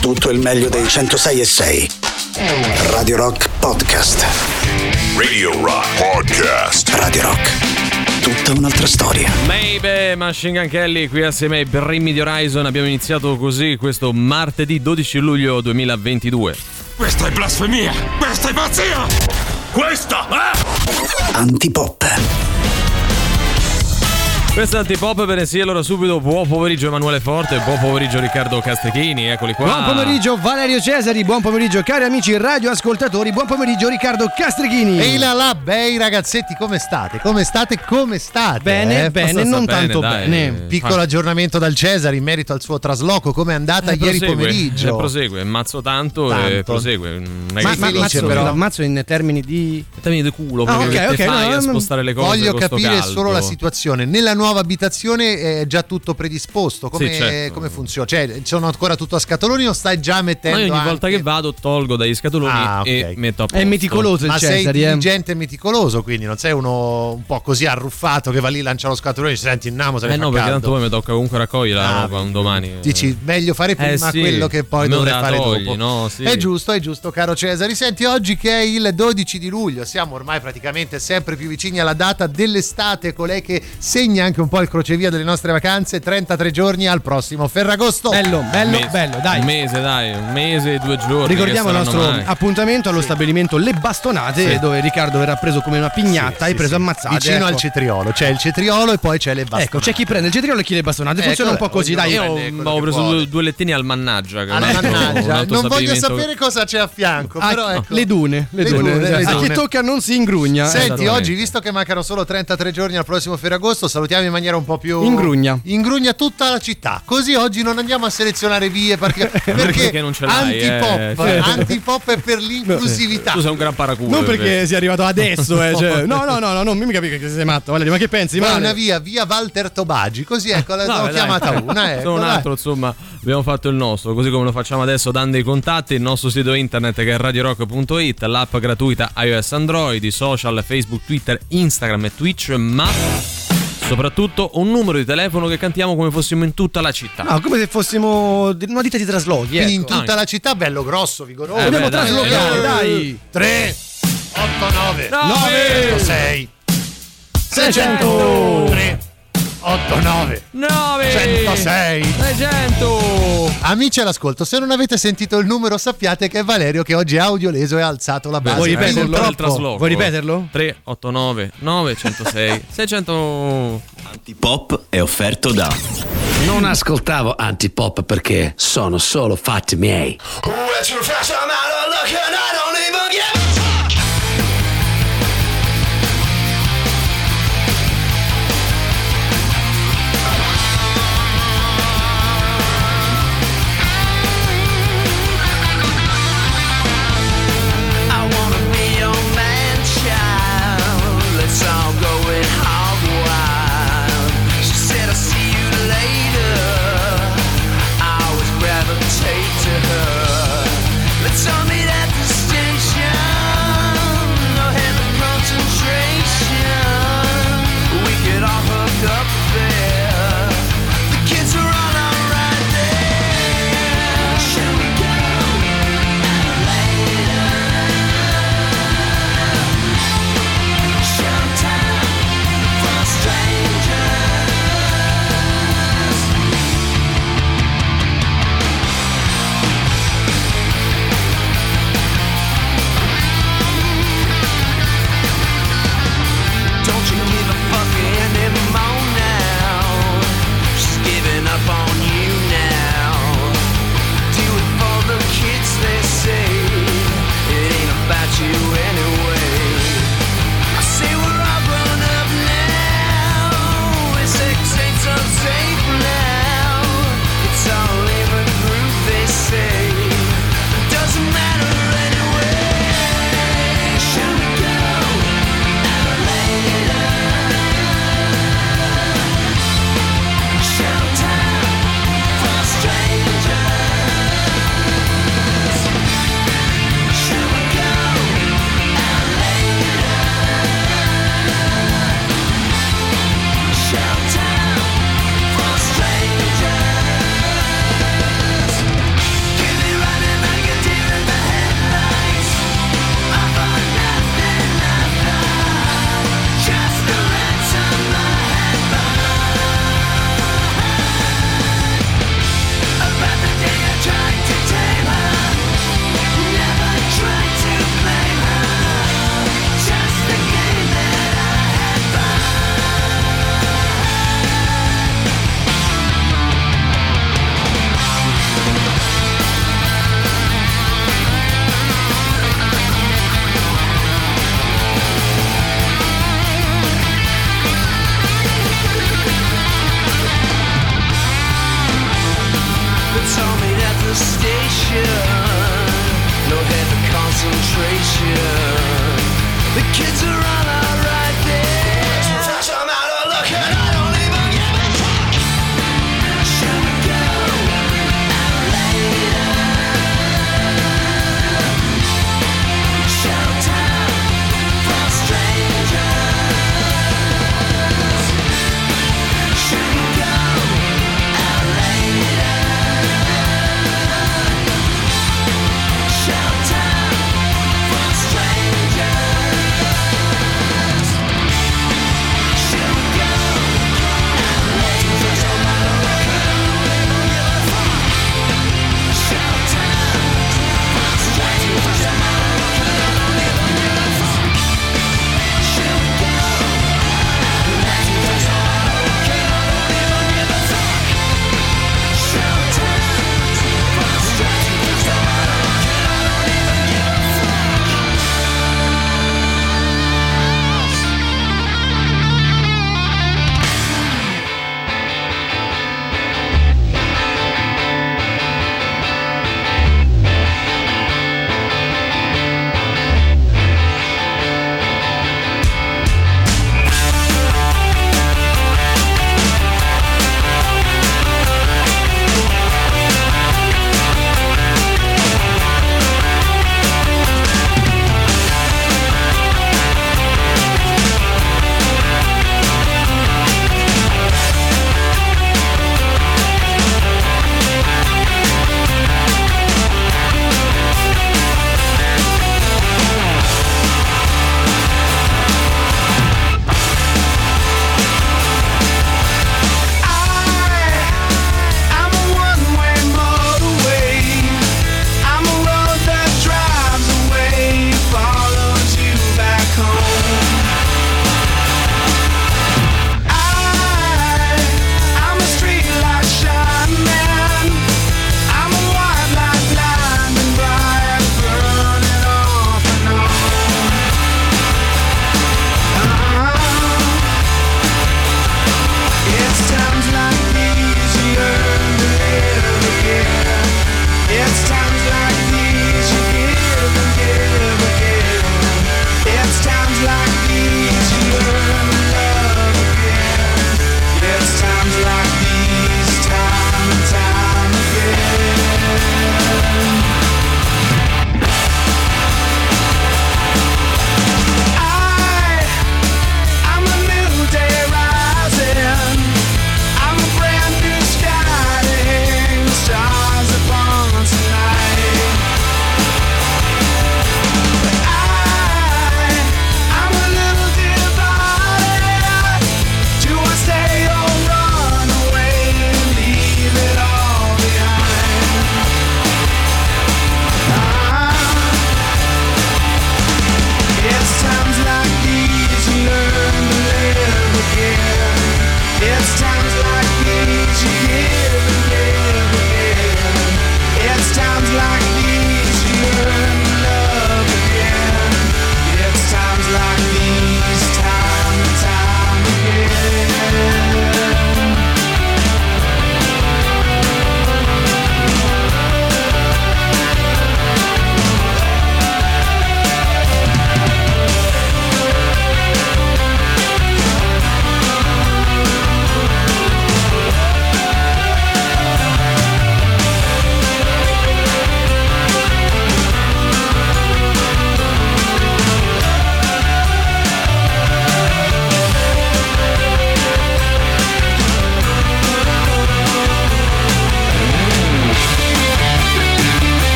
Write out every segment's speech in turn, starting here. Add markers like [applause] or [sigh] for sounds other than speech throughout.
tutto il meglio dei 106 e 6. Radio Rock Podcast. Radio Rock Podcast. Radio Rock. Tutta un'altra storia. Maybe Machine Gun Kelly qui assieme ai primi di Horizon abbiamo iniziato così questo martedì 12 luglio 2022. Questa è blasfemia! Questa è pazzia! Questa è... Antipop. Questo è Antipop bene sì, allora subito buon pomeriggio Emanuele Forte, buon pomeriggio Riccardo Castrichini, eccoli qua. Buon pomeriggio Valerio Cesari, buon pomeriggio cari amici radioascoltatori, buon pomeriggio Riccardo Castrichini. Ehi là là, bei ragazzetti, come state? Come state? Come state? Bene, eh? bene, non bene, tanto dai. bene. Piccolo aggiornamento dal Cesare in merito al suo trasloco, come è andata Eh, ieri prosegue, pomeriggio. eh, prosegue, mazzo tanto, e Tanto. prosegue. Non è Ma- che ma- felice, Ammazzo, però. ammazzo in termini di... Mettami di culo, Ah, perché ok, che te ok, fai no, a no, spostare le cose Voglio capire solo la situazione. Nella nuova abitazione è già tutto predisposto. Come, Sì, certo. come funziona? Cioè, sono ancora tutto a scatoloni o stai già Ma mettendo io ogni anche- volta che vado tolgo dagli scatoloni Ah, ok. e metto a posto. È meticoloso il Ma sei Cesari, eh. diligente e meticoloso, quindi non sei uno un po' così arruffato che va lì, lancia lo scatolone e dice, senti, innamo, se ne Eh no, perché caldo." tanto poi mi tocca comunque raccogliere la Ah, roba un domani. Dici, meglio fare prima Eh sì, quello che poi dovrei fare togli, dopo. no? Sì. È giusto, è giusto, caro Cesare. Senti, oggi che è il 12 di luglio, siamo ormai praticamente sempre più vicini alla data dell'estate, colei che segna anche un po' il crocevia delle nostre vacanze, 33 giorni al prossimo Ferragosto. Bello, bello, mese, bello, dai. Un mese, dai, un mese e due giorni. Ricordiamo il nostro mai. appuntamento allo stabilimento Le Bastonate, Sì. dove Riccardo verrà preso come una pignata Sì, e preso sì. ammazzate. Vicino ecco. al cetriolo, c'è il cetriolo e poi c'è le bastonate. Ecco, c'è chi prende il cetriolo e chi le bastonate. Ecco, Funziona un po' vabbè, così, dai. Io avevo preso due, due lettini al mannaggia. Un mannaggia, non voglio sapere cosa c'è a fianco, Ah, però ecco. Le dune, le, Le dune. le A chi tocca non si ingrugna. Senti, Esattamente. oggi, visto che mancano solo 33 giorni al prossimo Ferragosto, salutiamo in maniera un po' più. Ingrugna. Ingrugna tutta la città. Così oggi non andiamo a selezionare vie perché, [laughs] perché Perché non ce l'hai, antipop, [laughs] eh. antipop è per l'inclusività. [laughs] Tu sei un gran paraculo. Non perché sia arrivato adesso, eh. cioè- no, no, no, no, non mi capisco che sei matto. Valerio, ma che pensi? Ma una via, via Walter Tobagi. Così ecco, ne No, dai. chiamata una. Ecco, Sono un dai. altro, insomma, abbiamo fatto il nostro, così come lo facciamo adesso dando i contatti, il nostro sito internet che è radiorock.it, l'app gratuita iOS Android, i social Facebook, Twitter, Instagram e Twitch, ma soprattutto un numero di telefono che cantiamo come fossimo in tutta la città. No, come se fossimo una ditta di traslochi. Quindi in Ecco. tutta la città, bello grosso, vigoroso. Eh, Dobbiamo beh, dai, traslocare, eh, dai. 3, 8, 9, Nove. 6, 600. 3, 8, 9, 9 106. 300 Amici all'ascolto, se non avete sentito il numero sappiate che è Valerio che oggi è audioleso e ha alzato la base. Vuoi ripeterlo? il troppo- trasloco. Vuoi ripeterlo? 389 906 600 Antipop è offerto da. Non ascoltavo Antipop perché sono solo fatti miei.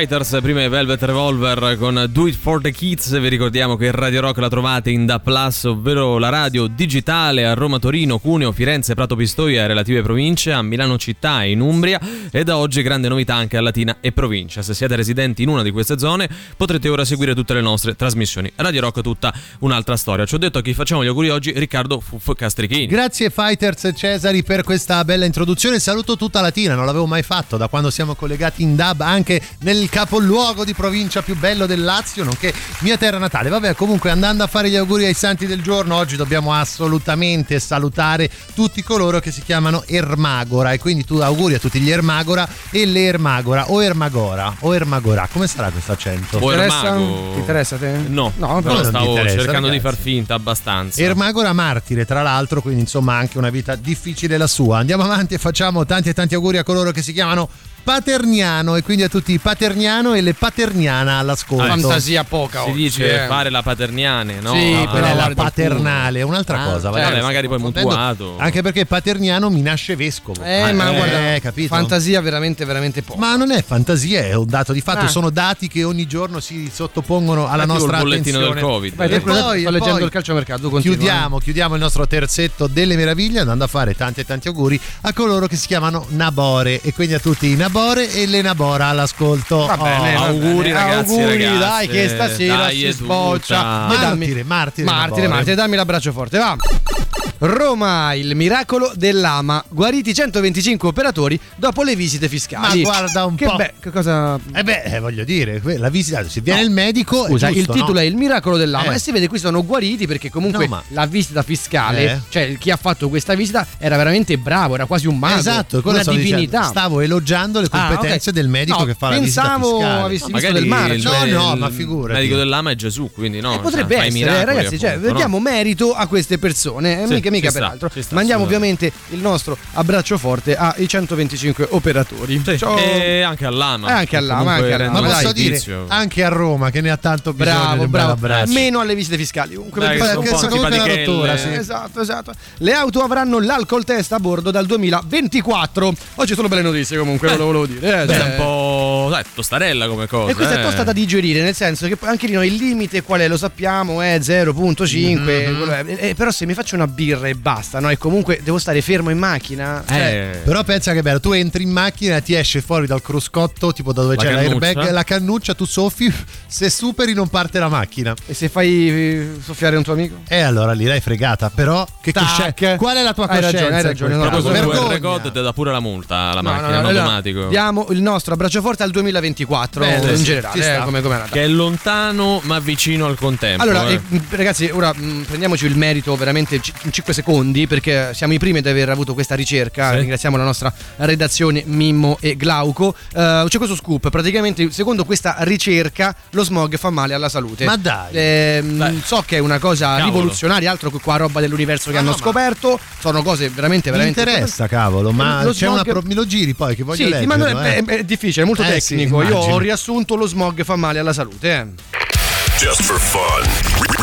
Fighters, prima i Velvet Revolver con Do It For The Kids, vi ricordiamo che Radio Rock la trovate in Da Plus, ovvero la radio digitale a Roma, Torino, Cuneo, Firenze, Prato Pistoia e relative province, a Milano città e in Umbria e da oggi grande novità anche a Latina e provincia. Se siete residenti in una di queste zone potrete ora seguire tutte le nostre trasmissioni. Radio Rock tutta un'altra storia. Ci ho detto a chi facciamo gli auguri oggi, Riccardo Fuff Castrichini. Grazie Fighters Cesari per questa bella introduzione. Saluto tutta Latina, non l'avevo mai fatto da quando siamo collegati in DAB anche nel capoluogo di provincia più bello del Lazio, nonché mia terra natale. Vabbè, comunque andando a fare gli auguri ai santi del giorno, oggi dobbiamo assolutamente salutare tutti coloro che si chiamano Ermagora e quindi tu auguri a tutti gli Ermagora e le Ermagora o Ermagora o Ermagora. Come sarà questo accento? O interessa? Ermago. Ti interessa a te? No, No, però ti stavo cercando di ragazzi. far finta abbastanza. Ermagora martire, tra l'altro, quindi insomma anche una vita difficile la sua. Andiamo avanti e facciamo tanti e tanti auguri a coloro che si chiamano Paterniano e quindi a tutti i Paterniano e le Paterniana all'ascolto. Fantasia poca si oggi, dice eh. fare la paterniane, no? Sì, Ah, Però però la paternale è un'altra Ah, cosa. guarda, Vabbè, magari poi mutuato. Anche perché Paterniano mi nasce vescovo. Eh, ma guarda, capito? fantasia veramente, veramente poca. Ma non è fantasia, è un dato di fatto, Ah. sono dati che ogni giorno si sottopongono alla Infatti nostra col bollettino attenzione. del Covid. Vai, E scusa, poi- sto leggendo poi il calciomercato. continua. Chiudiamo, chiudiamo il nostro terzetto delle meraviglie andando a fare tanti e tanti auguri a coloro che si chiamano Nabore e quindi a tutti i Nabore e le Nabora all'ascolto. Va bene, Oh. va auguri, bene. ragazzi, auguri, ragazze. dai, che stasera Dai, si sboccia. Martire, martire, martire, Nabore. martire, dammi l'abbraccio forte, va. Roma, il miracolo dell'ama. Guariti 125 operatori dopo le visite fiscali. Ma guarda un che po'. Beh, che cosa. Eh beh, eh, voglio dire, la visita, se viene il medico. Scusa, giusto, il titolo no? è Il miracolo dell'ama Eh. e si vede qui sono guariti perché comunque No, ma- la visita fiscale, Eh. cioè chi ha fatto questa visita era veramente bravo, era quasi un mago, Esatto, una stavo dicendo. divinità. Stavo elogiando le Ah, competenze ok. del medico No, che fa la visita pensavo fiscale. avessi Ma visto del mare. il- No, il- no, ma Il figurati. medico dell'ama è Gesù, quindi no. Eh, potrebbe fa i essere, miracoli, ragazzi, cioè, appunto, no? diamo merito a queste persone, Sì, mica, mica ci sta, peraltro. ci sta, Mandiamo ovviamente il nostro abbraccio forte ai 125 operatori. Sì, Ciao. E anche all'ama. E anche all'ama, anche all'ama, Ma posso dire servizio. anche a Roma che ne ha tanto bisogno Bravo, bravo. abbraccio. Meno alle visite fiscali. Comunque, Dai, perché- che sono comunque una rottura, sì. Esatto, esatto. Le auto avranno l'alcol test a bordo dal 2024. Oggi sono belle notizie comunque, ve lo volevo dire. eh, Beh, cioè- è un po'. Sai, tostarella come cosa. E questa eh. è tosta da digerire, nel senso che anche lì noi il limite qual è? Lo sappiamo, è 0.5. Mm-hmm. è. Eh, però se mi faccio una birra e basta, no? E comunque devo stare fermo in macchina. Cioè, Eh. Però pensa che bello, tu entri in macchina, ti esce fuori dal cruscotto, tipo da dove La c'è cannuccia. l'airbag, la cannuccia, tu soffi, [laughs] se superi non parte la macchina. E se fai eh, soffiare un tuo amico? E allora lì l'hai fregata, però che coscienza? Qual è la tua Hai coscienza? ragione, hai ragione, no, Vergogna. quel record ti dà pure la multa alla No, macchina no, no, automatico. Diamo il nostro abbraccio forte al 2024 Bene, in sì, generale, ci eh, come, come. Che è lontano ma vicino al contempo. Allora, eh. eh, ragazzi, ora mh, prendiamoci il merito veramente ci- in 5 secondi perché siamo i primi ad aver avuto questa ricerca. Sì. Ringraziamo la nostra redazione Mimmo e Glauco. Eh, c'è questo scoop, praticamente secondo questa ricerca lo smog fa male alla salute. Ma dai. Dai. so che è una cosa Cavolo. rivoluzionaria, altro che qua roba dell'universo che No, hanno no, ma- scoperto. Sono cose veramente, Mi veramente interessa, cavolo, ma Lo c'è smog- una pro- me lo giri poi che voglio Sì, mando- leggerlo, è, eh. è difficile, è molto Eh, sì, tecnico. Io immagino. ho riassunto lo smog fa male alla salute. eh. Just for fun.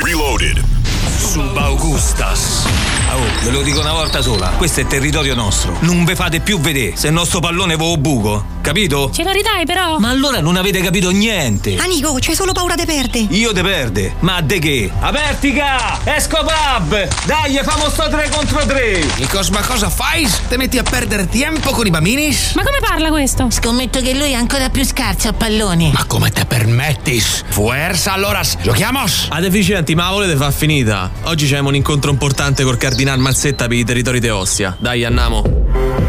Re- Reloaded. Subaugustas. Oh, ve lo dico una volta sola, questo è territorio nostro. Non ve fate più vedere, se il nostro pallone vo buco, capito? Ce lo ridai però? Ma allora non avete capito niente. Amico, c'hai solo paura di perdere. Io te perde, ma de che? Apertica! Esco pub! Dai, famo sto 3 contro 3! E Cosma cosa fai? Te metti a perdere tempo con i bambini? Ma come parla questo? Scommetto che lui è ancora più scarso a pallone. Ma come te permettis? Fuerza allora, giochiamos? A deficienti, ma volete far finita? Oggi c'è un incontro importante col Cardinal Mazzetta per i territori di Ostia. Dai, andiamo.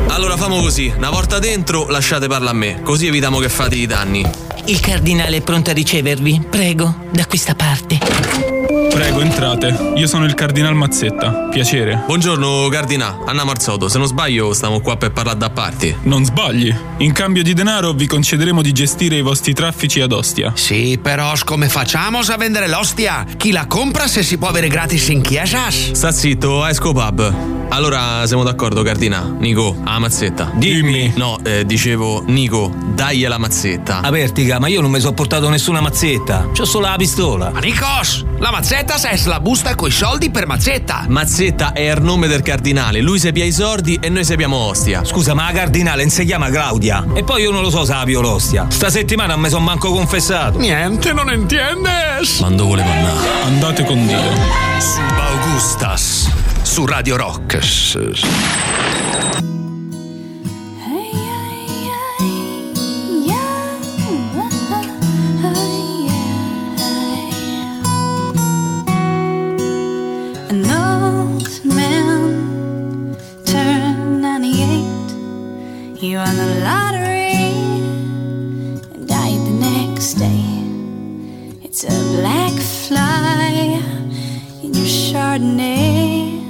Allora famo così, una volta dentro lasciate parla a me, così evitiamo che fate i danni. Il cardinale è pronto a ricevervi. Prego, da questa parte. Prego, entrate. Io sono il Cardinal Mazzetta. Piacere. Buongiorno Cardinà, Anna Marzotto, se non sbaglio stiamo qua per parlare da parti. Non sbagli. In cambio di denaro vi concederemo di gestire i vostri traffici ad Ostia. Sì, però come facciamo a vendere l'ostia? Chi la compra se si può avere gratis in chiesa? Sta zitto, esco pub. Allora siamo d'accordo, Cardina. Nico, a mazzetta. Dimmi. No, eh, dicevo, Nico, dai la mazzetta. Apertica, ma io non mi sono portato nessuna mazzetta. C'ho solo la pistola. Ma Nikos, la mazzetta è la busta coi soldi per mazzetta. Mazzetta è il nome del cardinale. Lui sepia i sordi e noi sepiamo ostia. Scusa, ma la cardinale si chiama Claudia. E poi io non lo so se la violostia. Sta settimana non mi sono manco confessato. Niente, non entiendes. Quando voleva andare. Andate con Dio. Subaugustas su Radio Rock. Won the lottery and died the next day. It's a black fly in your Chardonnay.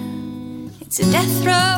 It's a death row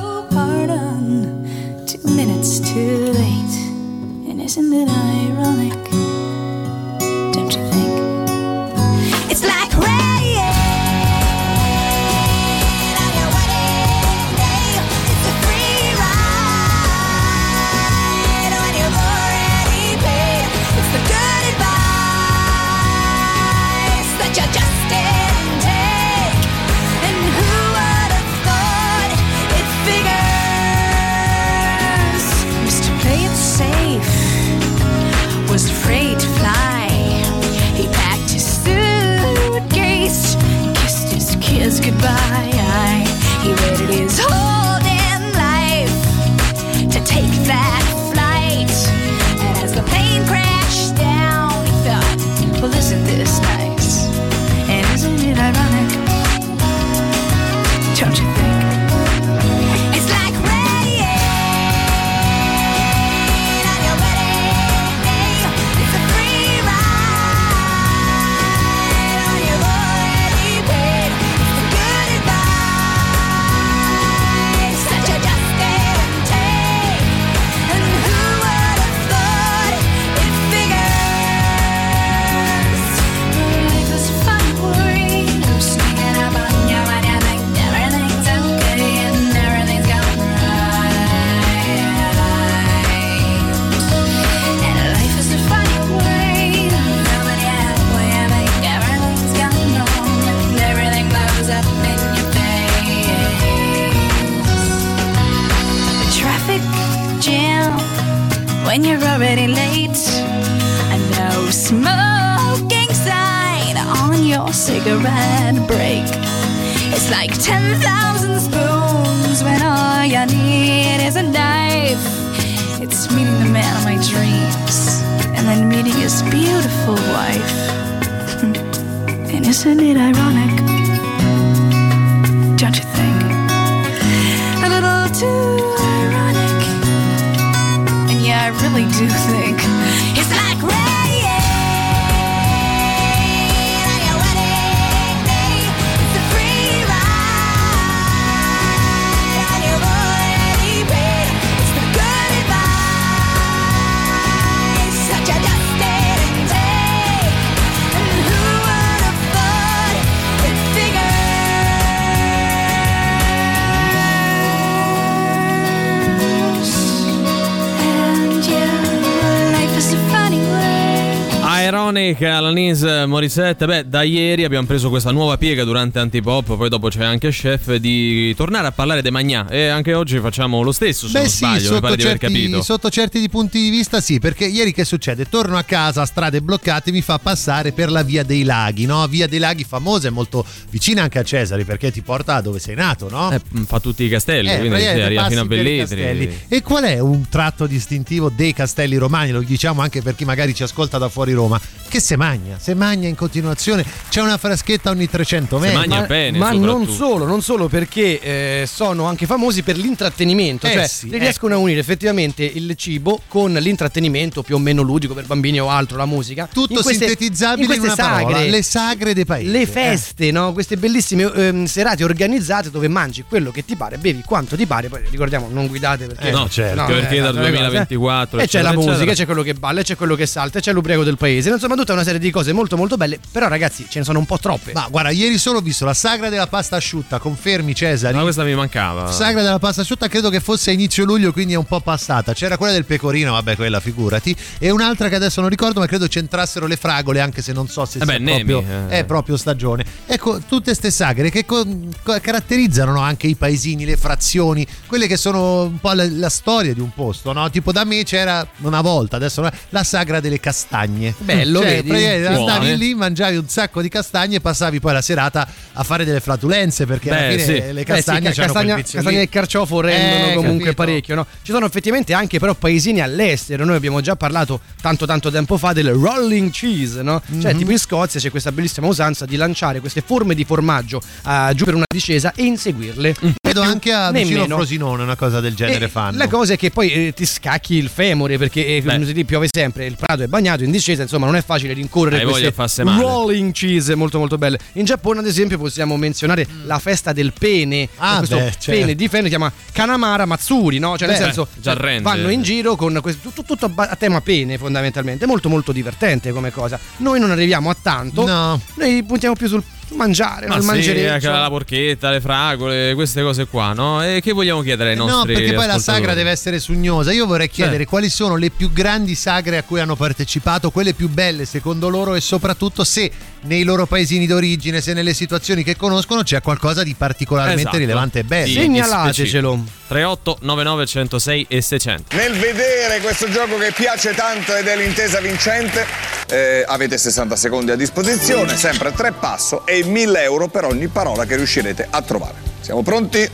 Ironic, Alanis Morissette. Beh, da ieri abbiamo preso questa nuova piega durante Antipop. Poi dopo c'è anche Chef di tornare a parlare dei Magnà. E anche oggi facciamo lo stesso. Se Beh non sì, sbaglio, mi sotto pare di aver certi, capito. sotto certi punti di vista sì, perché ieri che succede? Torno a casa, strade bloccate, mi fa passare per la via dei laghi, no? Via dei laghi famosa e molto vicina anche a Cesari, perché ti porta a dove sei nato, no? Eh, fa tutti i castelli, Eh, quindi praticamente arriva fino a per i Velletri. castelli. E qual è un tratto distintivo dei castelli romani? Lo diciamo anche per chi magari ci ascolta da fuori Roma. Che se magna, se magna in continuazione. C'è una fraschetta ogni 300 metri. ma, ma non solo, non solo perché eh, sono anche famosi per l'intrattenimento, Eh cioè sì, riescono a unire effettivamente il cibo con l'intrattenimento più o meno ludico per bambini o altro, la musica. Tutto In queste- sintetizzabile in in queste una parola, sagre, le sagre dei paesi. le feste, no? queste bellissime ehm, serate organizzate dove mangi quello che ti pare, bevi quanto ti pare, poi ricordiamo non guidate perché Eh, no, certo, perché dal altre cose, 2024, eh. E c'è la musica, eccetera. c'è quello che balla, c'è quello che salta, c'è l'ubriaco del paese, insomma tutta una serie di cose molto molto belle, però ragazzi ce ne sono un po' troppe. Ma guarda, ieri solo ho visto la sagra della pasta asciutta, confermi Cesari? Ma questa mi mancava. Sagra della pasta asciutta credo che fosse a inizio luglio, quindi è un po' passata. C'era quella del pecorino, vabbè, quella figurati. E un'altra che adesso non ricordo, ma credo c'entrassero le fragole, anche se non so se Eh beh, proprio, eh. è proprio stagione. Ecco, tutte ste sagre che co- co- caratterizzano no, anche i paesini, le frazioni, quelle che sono un po' la, la storia di un posto, no? Tipo da me c'era una volta, adesso no, la sagra delle castagne. Bello, Cioè, vedi? praticamente andavi lì, mangiavi un sacco di castagne e passavi poi la serata a fare delle flatulenze perché alla Beh, fine sì. le Eh sì, castagne ca- c'hanno castagna, castagne lì. e carciofo rendono Eh, comunque capito? parecchio, no? Ci sono effettivamente anche però paesini all'estero. Noi abbiamo già parlato tanto tanto tempo fa del rolling cheese, no? Cioè, Mhm. tipo in Scozia c'è questa bellissima usanza di lanciare queste forme di formaggio eh, giù per una discesa e inseguirle. Vedo anche a vicino. Frosinone una cosa del genere E fanno. La cosa è che poi eh, ti scacchi il femore perché eh, dice, piove sempre, il prato è bagnato in discesa, insomma non è facile rincorrere Hai queste rolling cheese molto molto belle. In Giappone ad esempio possiamo menzionare la festa del pene, Ah, questo beh, certo. pene di fene si chiama Kanamara Matsuri, no? Cioè nel Beh, senso già cioè, rende. vanno in giro con questo, tutto, tutto a a tema pene fondamentalmente, molto molto divertente come cosa. Noi non arriviamo a tanto, No. noi puntiamo più sul mangiare, Ma no? il sì, la porchetta, le fragole, queste cose qua, no? E che vogliamo chiedere ai No, nostri perché poi la sagra deve essere sugnosa. Io vorrei chiedere Eh. quali sono le più grandi sagre a cui hanno partecipato, quelle più belle secondo loro e soprattutto se nei loro paesini d'origine, se nelle situazioni che conoscono c'è qualcosa di particolarmente Esatto. rilevante e bello. Sì, Segnalatecelo. 38 99 106 e 600. Nel vedere questo gioco che piace tanto ed è l'intesa vincente, eh, avete 60 secondi a disposizione, sempre tre passo e 1000 euro per ogni parola che riuscirete a trovare. Siamo pronti?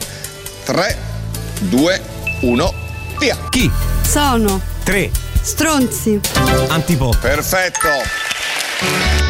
3, 2, 1, via! Chi? Sono Tre. stronzi. Antipop. Perfetto!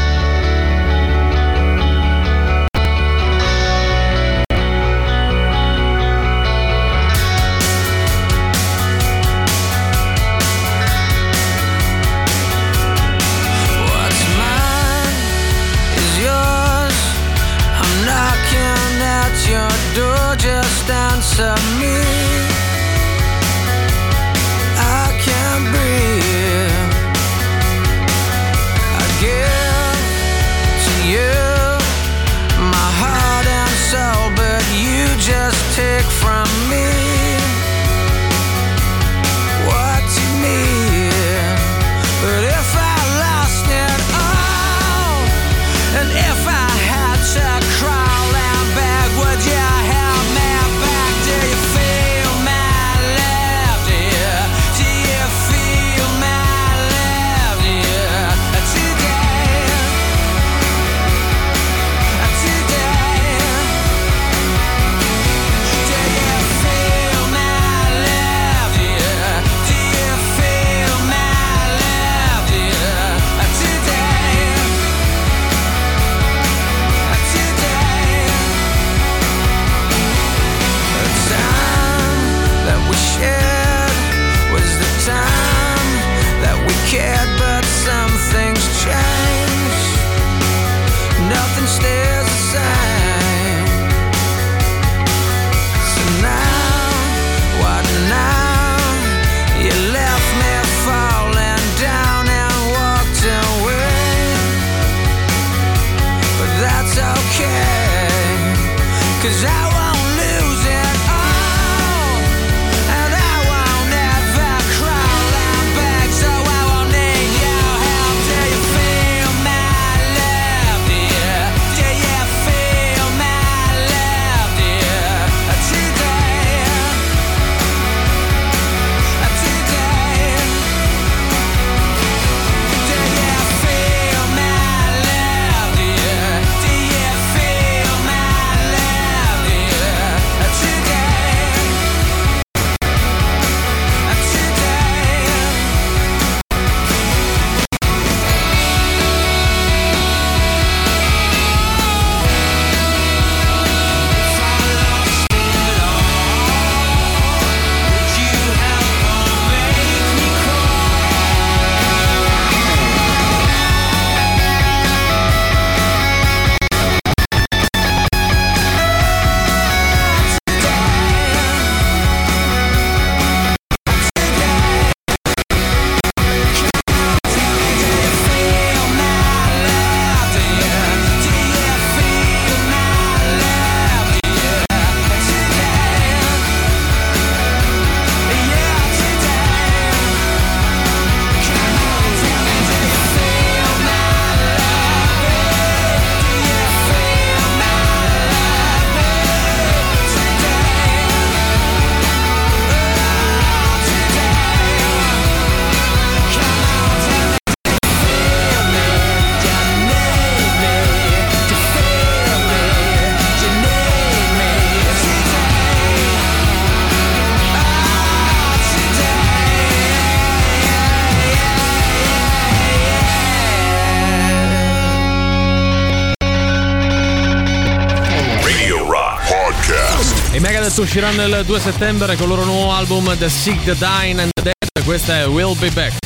Questo uscirà nel 2 settembre con il loro nuovo album The Sick, The Dying and The Dead. Questa è Will Be Back.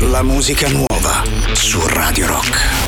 La musica nuova su Radio Rock.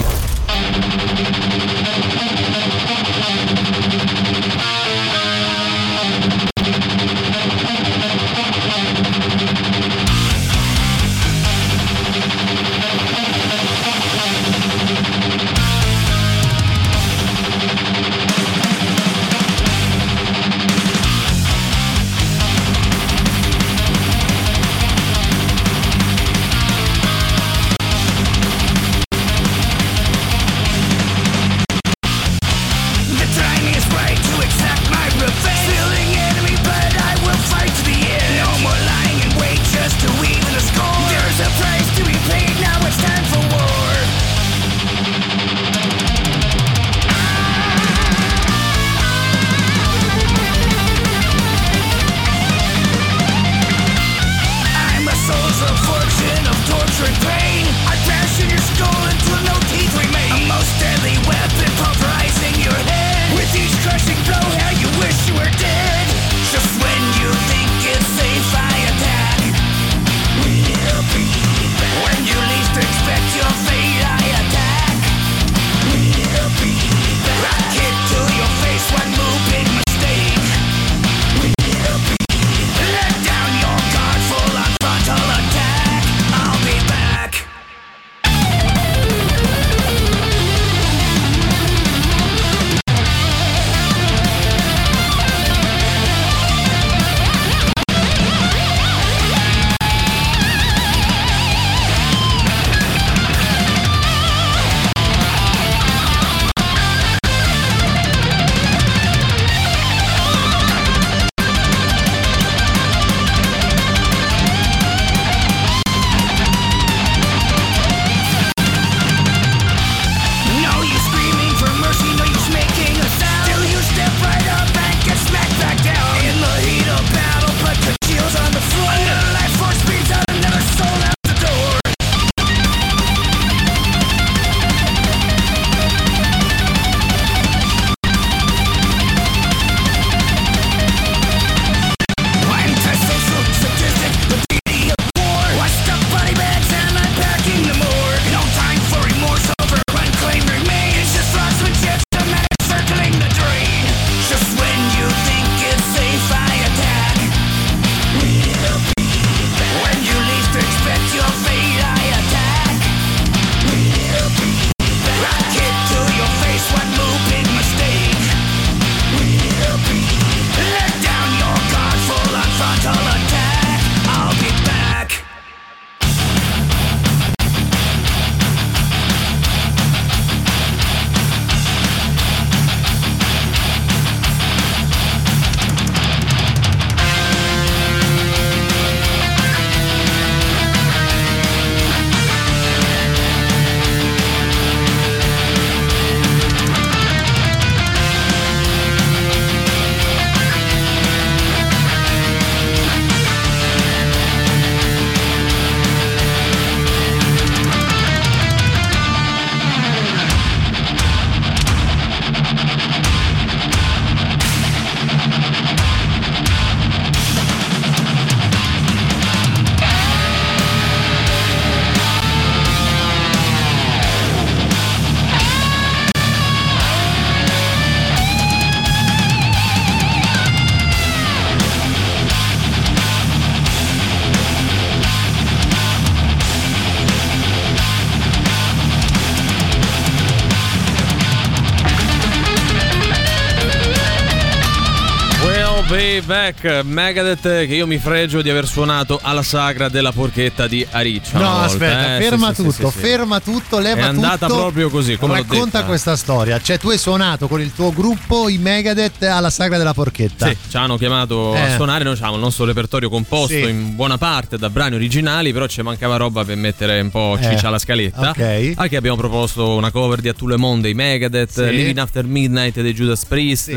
Will Be Megadeth che io mi fregio di aver suonato alla sagra della porchetta di Ariccia. No, aspetta, eh. ferma Sì, tutto, sì, sì. ferma tutto, leva È andata tutto. proprio così, come Racconta questa storia. Cioè, tu hai suonato con il tuo gruppo i Megadeth alla sagra della porchetta. Sì, ci hanno chiamato Eh. a suonare, noi abbiamo il nostro repertorio composto in buona parte da brani originali, però ci mancava roba per mettere un po' ciccia Eh, alla scaletta. ok. Anche abbiamo proposto una cover di A Tout le Monde dei Megadeth. Living After Midnight dei Judas Priest,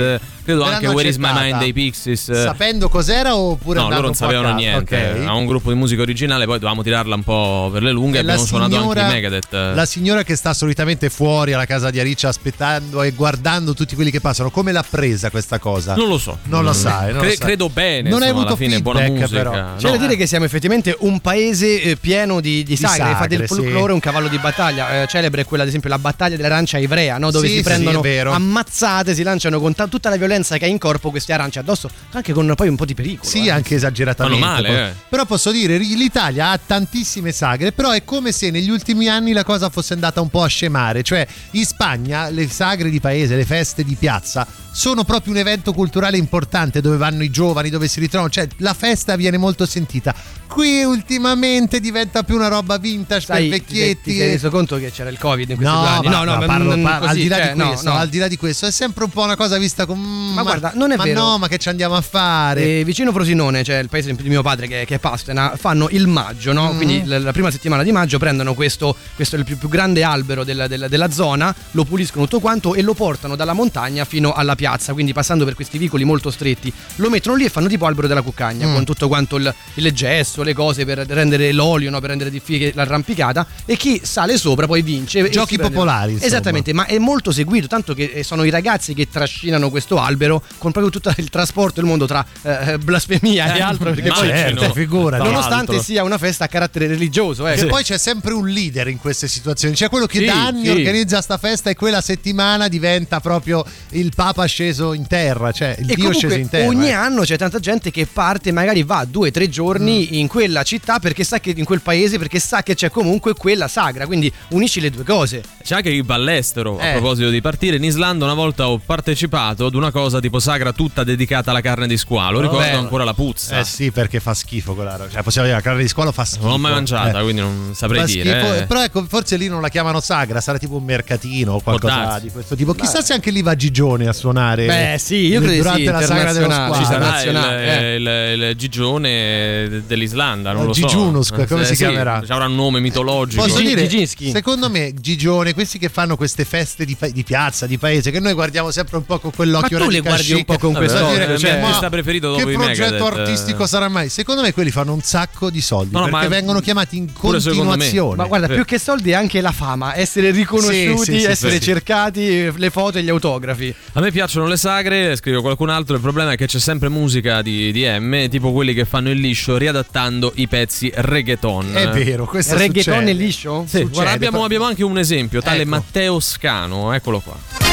credo Te anche Where is My. Mind dei Pixies Oasis. Eh, Sapendo cos'era oppure No, loro non a sapevano niente. Ok. Era un gruppo di musica originale, poi dovevamo tirarla un po' per le lunghe. E abbiamo la suonato signora- anche i Megadeth. La signora che sta solitamente fuori alla casa di Ariccia aspettando e guardando tutti quelli che passano, come l'ha presa questa cosa? Non lo so. Non lo sai. non Cre- lo sai. credo bene. Non hai avuto alla fine buona feedback, musica. però. C'è da dire che siamo effettivamente un paese eh, pieno di, di sagre, sagre, fa del sì. folklore un cavallo di battaglia. Eh, celebre è quella, ad esempio, la battaglia dell'arancia ivrea, no? dove Sì, si sì, prendono ammazzate, si lanciano con ta- tutta la violenza che ha in corpo queste arance addosso, anche con poi un po' di pericolo. Sì, eh. anche esageratamente. Male, Poi- eh. Però posso dire, l'Italia ha tantissime sagre, però è come se negli ultimi anni la cosa fosse andata un po' a scemare. Cioè, in Spagna le sagre di paese, le feste di piazza, sono proprio un evento culturale importante dove vanno i giovani, dove si ritrovano. Cioè, la festa viene molto sentita. Qui ultimamente diventa più una roba vintage Sai, per ti vecchietti. sei reso conto che c'era il covid in questi No, due anni? ma- ma parlo- mm, par- al così, di là cioè, di no, questo, no. al di là di questo, è sempre un po' una cosa vista come. mm, Ma guarda, non è ma vero. no, ma che ci andiamo a fare? E vicino Frosinone, cioè il paese di mio padre che, che è Pastena, fanno il maggio, no? Mm. Quindi la, la prima settimana di maggio prendono questo, questo è il più, più grande albero della, della- della zona, lo puliscono tutto quanto e lo portano dalla montagna fino alla piazza, quindi passando per questi vicoli molto stretti, lo mettono lì e fanno tipo albero della cuccagna, Mm. con tutto quanto il, il gesso, le cose per rendere l'olio, no? per rendere difficile l'arrampicata e chi sale sopra poi vince. e Giochi popolari, insomma. Esattamente, ma è molto seguito, tanto che eh, sono i ragazzi che trascinano questo albero con proprio tutto il trasporto del mondo tra eh, blasfemia e Eh, altro, perché poi. Certo, figurati. nonostante l'altro. sia una festa a carattere religioso, eh. Che poi c'è sempre un leader in queste situazioni, c'è quello che Sì, da anni sì. organizza sta festa e quella settimana diventa proprio il Papa sceso in terra, cioè il E Dio sceso in terra. ogni eh. anno c'è tanta gente che parte, magari va due o tre giorni Mm. in quella città perché sa che in quel paese, perché sa che c'è comunque quella sagra, quindi unisci le due cose. C'è anche chi va all'estero. A Eh. proposito di partire, in Islanda una volta ho partecipato ad una cosa tipo sagra tutta dedicata alla carne di squalo. Ricordo bello. ancora la puzza. Eh sì, perché fa schifo quella roba. Cioè, possiamo dire la carne di scuola fa schifo. Non l'ho mai mangiata, Eh. quindi non saprei Fa dire. schifo, eh. Però ecco, forse lì non la chiamano sagra, sarà tipo un mercatino o qualcosa di questo tipo. Chissà se anche lì va Gigione a suonare. Beh, sì, io credo durante sì, la sagra dello squalo. Ci sarà nazionale, il, il- il gigione dell'Islanda, non lo so. Gigiunus, come Eh, si sì, chiamerà? Avrà un nome mitologico. Posso dire, Giginski. secondo me, Gigione, questi che fanno queste feste di, di piazza, di paese, che noi guardiamo sempre un po' con quell'occhio Ma tu le guardi un po' con dire, cioè, mi sta preferito dopo Che i progetto Megadeth, eh. artistico sarà mai? Secondo me quelli fanno un sacco di soldi No, no, perché vengono chiamati in continuazione. Ma guarda, più che soldi è anche la fama, essere riconosciuti, Sì, sì, sì, essere sì. cercati, le foto e gli autografi. A me piacciono le sagre, scrive qualcun altro. Il problema è che c'è sempre musica di, di M, tipo quelli che fanno il liscio riadattando i pezzi reggaeton. È vero, questo Reggaeton succede. e liscio? Sì, guarda, abbiamo, abbiamo anche un esempio, tale Ecco. Matteo Scano, eccolo qua.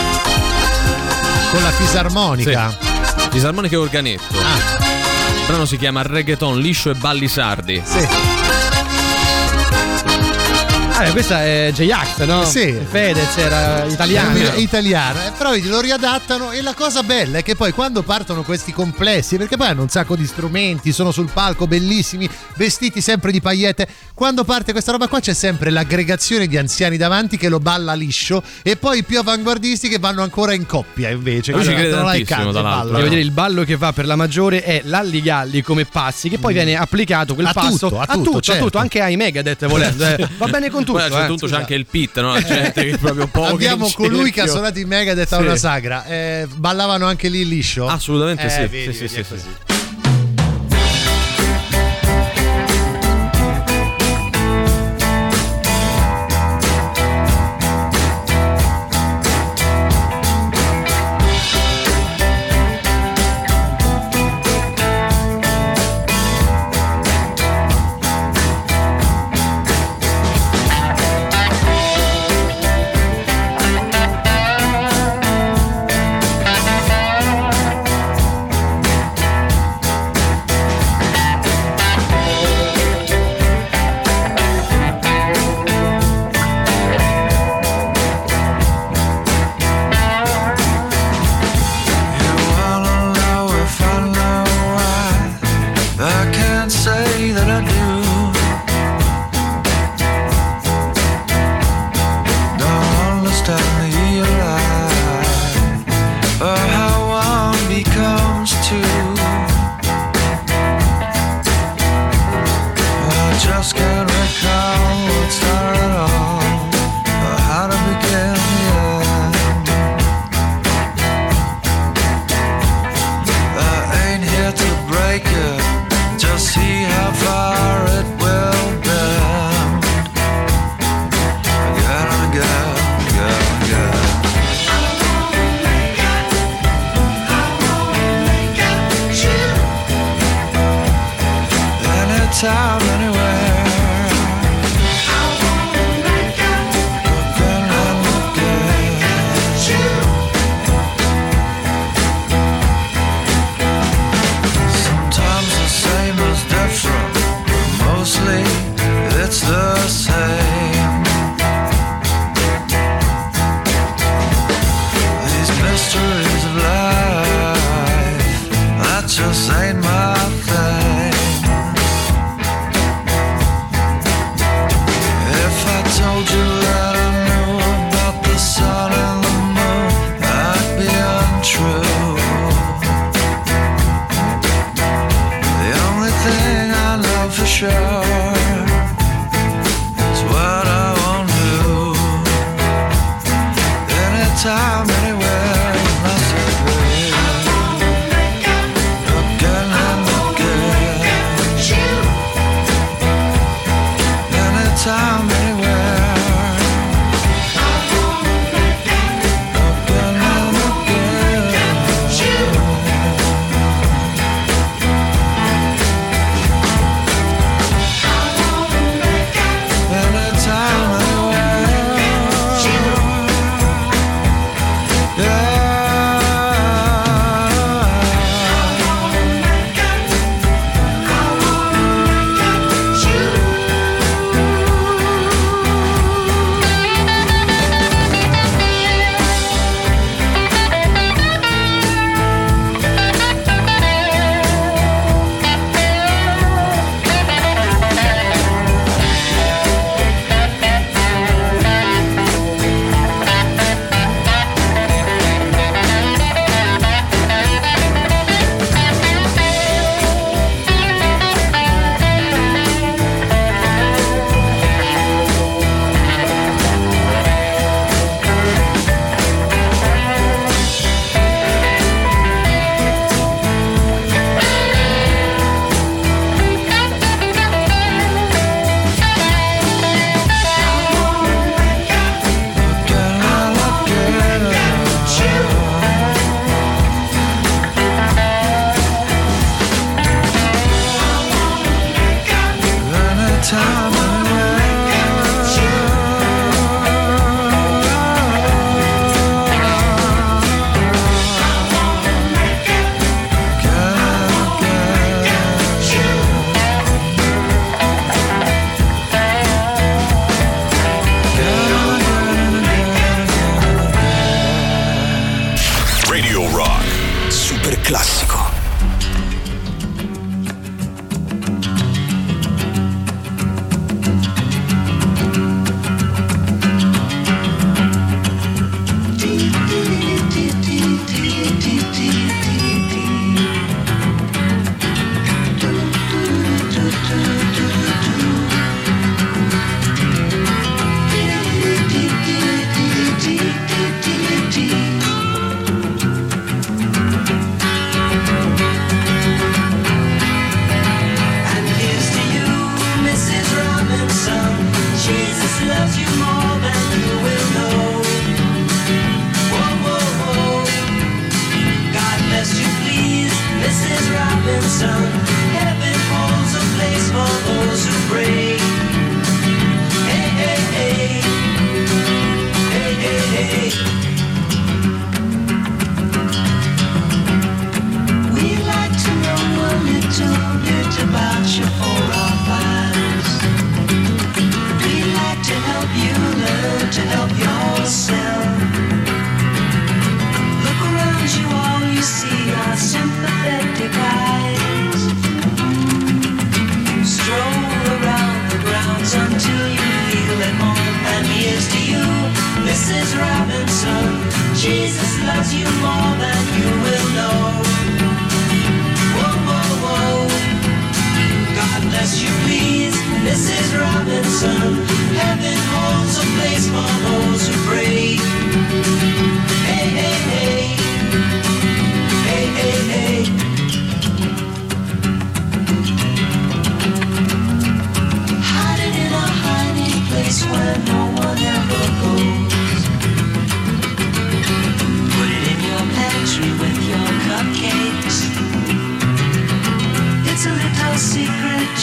Con la fisarmonica. Fisarmonica e organetto. Ah. Il brano si chiama Reggaeton, liscio e balli sardi. Sì. Ah, questa è J-Ax, no? Sì. Fedez era italiano. È italiana, eh, però lo riadattano e la cosa bella è che poi quando partono questi complessi, perché poi hanno un sacco di strumenti, sono sul palco bellissimi, vestiti sempre di paillette, quando parte questa roba qua c'è sempre l'aggregazione di anziani davanti che lo balla liscio e poi i più avanguardisti che vanno ancora in coppia invece. Lui ci e tantissimo, cantano tra l'altro. ballano. Devo dire, il ballo che va per la maggiore è l'alligalli come passi, che poi viene applicato quel Mm. A passo tutto, a a tutto, tutto, certo. a tutto, anche ai Megadeth volendo. eh. [laughs] Va bene con tutto. Poi a un certo eh. punto c'è anche il pit, no? La gente che proprio poco Abbiamo in colui che ha suonato i Megadeth a una sagra. Eh, ballavano anche lì liscio? Assolutamente Eh, sì. vedi, Sì, vedi, sì, sì.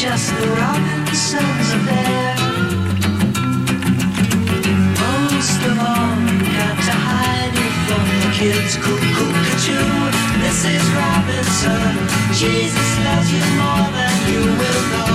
Just the Robinsons affair. Most of all, got to hide it from the kids. Cuckoo-cuckoo, Mrs. Robinson. Jesus loves you more than you will know.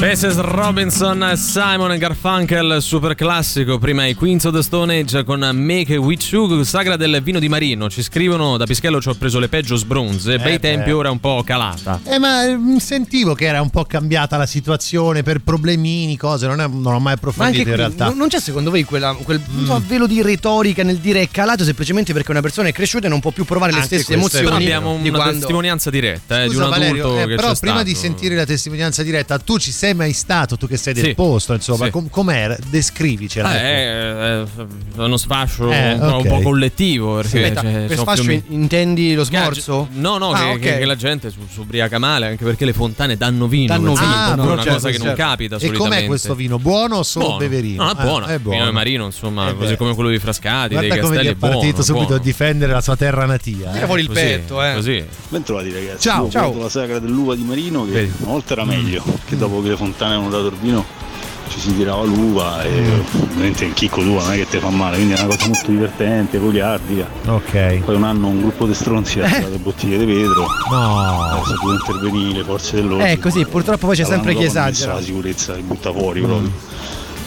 Mrs. Robinson, Simon Garfunkel, super classico. Prima i Queens of the Stone Age con Make a With You, sagra del vino di Marino. Ci scrivono da Pischello ci ho preso le peggio sbronze. Bei beh. tempi, ora un po' calata. Eh, ma mm, sentivo che era un po' cambiata la situazione per problemini, cose, non, è- non ho mai Ma approfondito anche in qui, realtà. non- c'è secondo voi quella- quel non so, velo di retorica nel dire è calato semplicemente perché una persona è cresciuta e non può più provare le Anche stesse questo è emozioni Però abbiamo di una quando... testimonianza diretta eh, di un adulto Valerio, eh, che però c'è prima di stato. sentire la testimonianza diretta, tu ci sei mai stato, tu che sei del Sì. posto, insomma, Sì. com- com'era? Descrivicela. ecco. Eh, eh, è uno sfascio Eh, un, po', un po' collettivo. Perché Aspetta, cioè, per sfascio più intendi lo smorzo? No, no, Ah, che, ok. che- che la gente si ubriaca male, anche perché le fontane danno vino. Danno vino, è no, una certo, cosa che non certo. capita E com'è questo vino? Buono o solo Buono. beverino? No, è Ah, buono. è buono. Vino marino, insomma, Eh così come quello di Frascati, Guarda dei come Castelli è è partito buono, subito buono. a difendere la sua terra natia. Tira eh. fuori il petto, eh. Così. Bentrovati ragazzi, Ciao. Ciao. la sagra dell'uva di Marino che una volta era meglio, che dopo che fontane avevano dato il vino ci si tirava l'uva e ovviamente il chicco d'uva non è che ti fa male, quindi è una cosa molto divertente, goliardica. Ok. Poi un anno un gruppo di stronzi ha tirato le bottiglie di vetro, No. ha saputo intervenire forze dell'ordine. Eh, così, purtroppo poi c'è sempre chi esagera. La sicurezza li butta fuori proprio.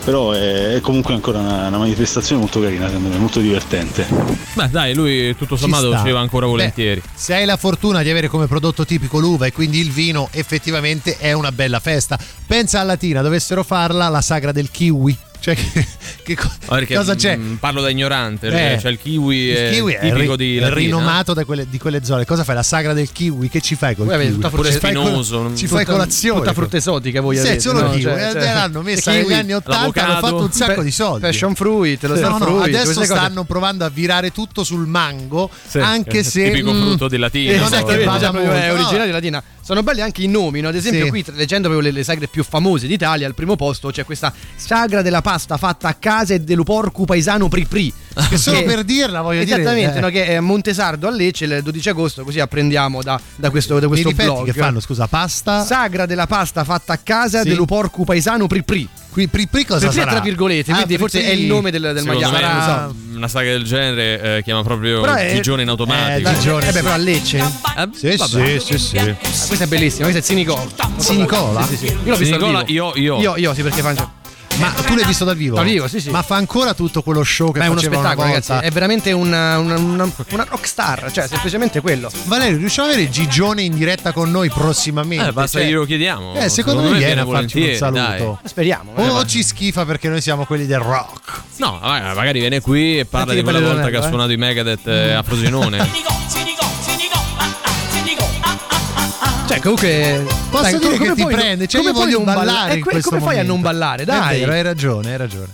Però è, è comunque ancora una, una manifestazione molto carina, secondo me, molto divertente. Beh, dai, lui tutto sommato ci va ancora volentieri. Beh, se hai la fortuna di avere come prodotto tipico l'uva e quindi il vino, effettivamente è una bella festa. Pensa a Latina, dovessero farla la sagra del kiwi. Cioè, che, [laughs] che co- Ah, cosa c'è? mm, parlo da ignorante, Eh, cioè il kiwi, Il è kiwi è, tipico ri- di è Latina. rinomato da quelle- di quelle zone. Cosa fai? La sagra del kiwi? Che ci fai col Voi avete kiwi? tutta frutta Ci fai col- Ci fai Tutta- colazione. Tutta frutta esotica voi Sì, avete. solo no? kiwi. Cioè, Eh, cioè, l'hanno messa kiwi, negli anni 80, hanno fatto un sacco pe- di soldi. Passion fruit, lo No, star no, fruit, adesso stanno provando a virare tutto sul mango, Sì, anche che- se tipico mm, frutto di Latina, eh, non è che vada cioè, molto, è no. originario di Latina. Sono belli anche i nomi, no? ad esempio Sì. qui leggendo proprio le, sagre più famose d'Italia, al primo posto c'è questa sagra della pasta fatta a casa e dello porco paesano Pripri. Che solo per dirla voglio dire, Esattamente, eh. no? che è a Montesardo a Lecce il 12 agosto, così apprendiamo da, da questo, da questo blog. che fanno, scusa, pasta? Sagra della pasta fatta a casa Sì. dello porco paesano Pripri. Qui pri, pri cosa Pripri è sarà? tra virgolette, Ah, quindi forse è il nome del, del maiale. so. una saga del genere eh, chiama proprio Però è- Gigione in automatico. Eh, Gigione, Eh beh, sì. però a Lecce. Eh, Sì, sì, sì, sì. Ah, questa è bellissima, questa è Sinicola. Sinicola? Sì, sì, sì. Io l'ho visto Nicola, dal vivo. io, io. Io, io, sì, perché fa. Ma tu l'hai visto dal vivo? Dal vivo, sì, sì. Ma fa ancora tutto quello show che Ma è uno spettacolo, volta? ragazzi. È veramente una, una, una, una rockstar, cioè semplicemente quello. Valerio, riusciamo ad avere Gigione in diretta con noi prossimamente? Eh, basta Cioè- glielo chiediamo. Eh, secondo, me viene a farci un saluto. dai. Speriamo. O, o ci schifa perché noi siamo quelli del rock. No, ma- magari viene qui e parla Senti di quella volta che ha eh. suonato i Megadeth eh, a Frosinone. [laughs] Cioè, comunque. Posso dai, dire che ti prende? Cioè, come io voglio ballare in que- Come fai a non ballare? Dai. Vero, hai ragione, hai ragione.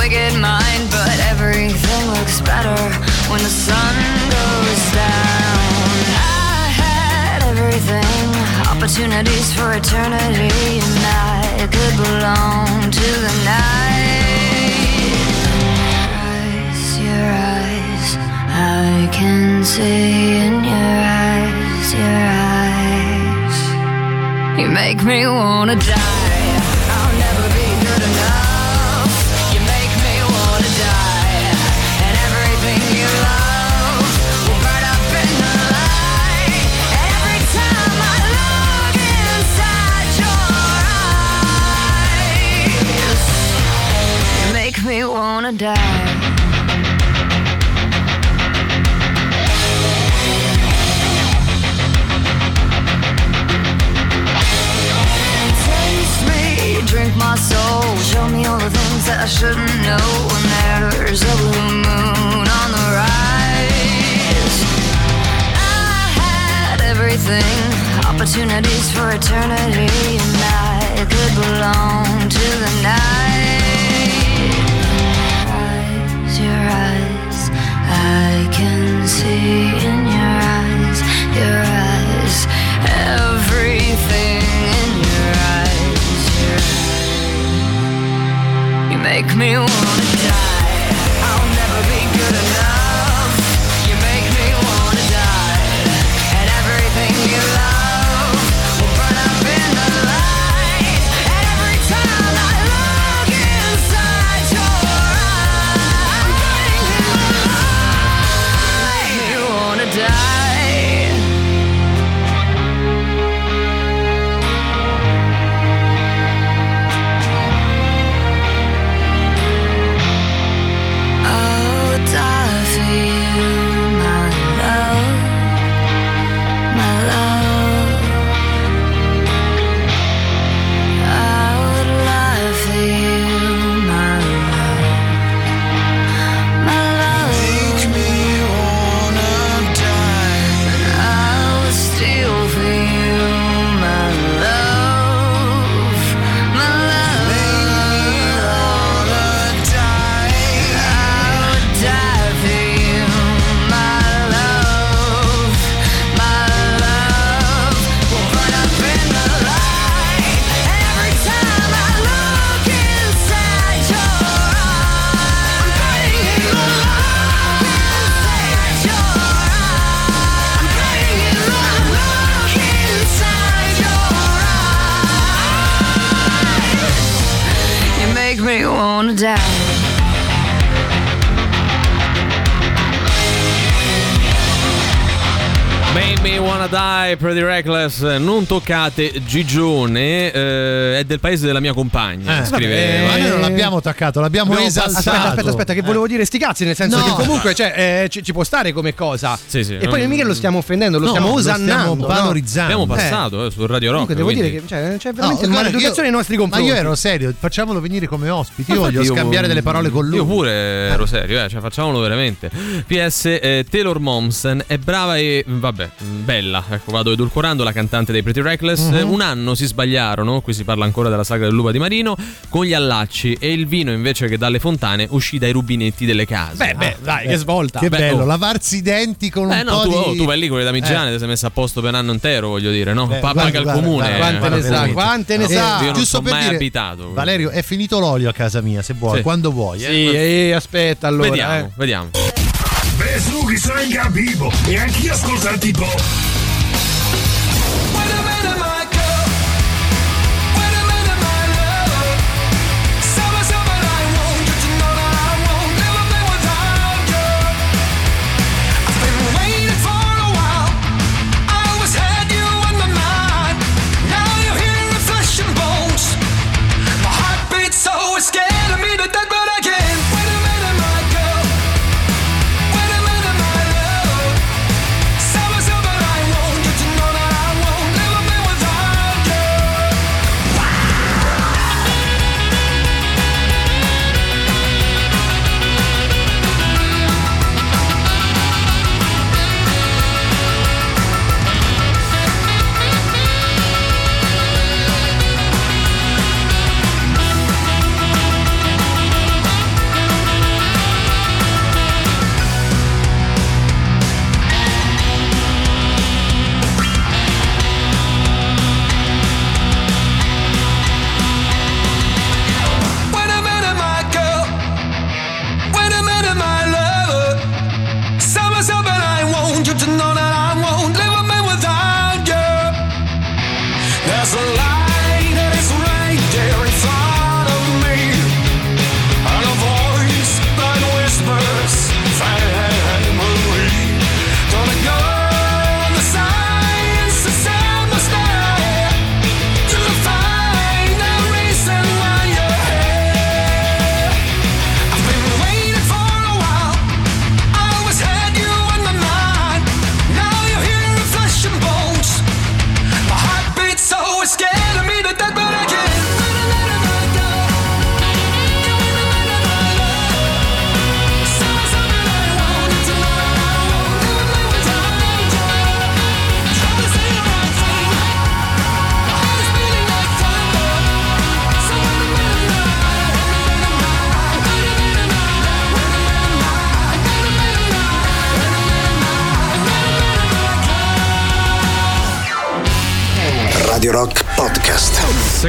wicked mind, but everything looks better when the sun goes down. I had everything, opportunities for eternity, and I could belong to the night. Eyes, your eyes, I can see in your eyes, your eyes. You make me wanna die. Taste me, drink my soul, show me all the things that I shouldn't know. There's a blue moon on the rise, I had everything, opportunities for eternity, and I could belong to the night. Make me wanna die. Non toccate Gigione, eh, è del paese della mia compagna. Eh, scrive. vabbè, ma noi non l'abbiamo toccato, l'abbiamo Abbiamo esaltato. Aspetta, aspetta, aspetta, che volevo dire sti cazzi, nel senso No. che comunque cioè, eh, ci, ci può stare come cosa. Sì, sì, e poi non- mica lo stiamo offendendo, lo No, stiamo lo osannando. stiamo no? valorizzando. Abbiamo passato eh, su Radio Rock. Comunque devo quindi- dire che cioè, c'è No, veramente guarda, maleducazione io- nei nostri Ma confronti. io ero serio, facciamolo venire come ospiti. Io voglio scambiare delle parole con lui. Io pure ero serio, eh, cioè facciamolo veramente. PS eh, Taylor Momsen è brava e vabbè, bella. Ecco, vado edulcorando la cantante dei Pretty Reckless. Mhm. Un anno si sbagliarono, qui si parla ancora della saga del Lupa di Marino, con gli allacci e il vino invece che dalle fontane uscì dai rubinetti delle case. Beh, beh, dai, che svolta. Che Beh, bello, oh. lavarsi i denti con Eh un no, po' tu, di... oh, tu vai lì con le damigiane, Eh. ti sei messo a posto per un anno intero, voglio dire, no? Beh, paga il comune. guarda, eh, quante ne sa, quante ne Eh, sa. Io non sono mai dire, abitato. Valerio, è finito l'olio a casa mia, se vuoi, Sì. quando vuoi. eh. Sì, eh, aspetta allora. Vediamo, eh. vediamo. Beh, su, sono in capivo. E anch'io ascolto il tipo.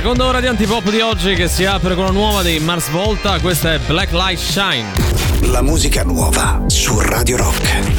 Seconda ora di antipop di oggi che si apre con la nuova dei Mars Volta, questa è Black Light Shine. La musica nuova su Radio Rock.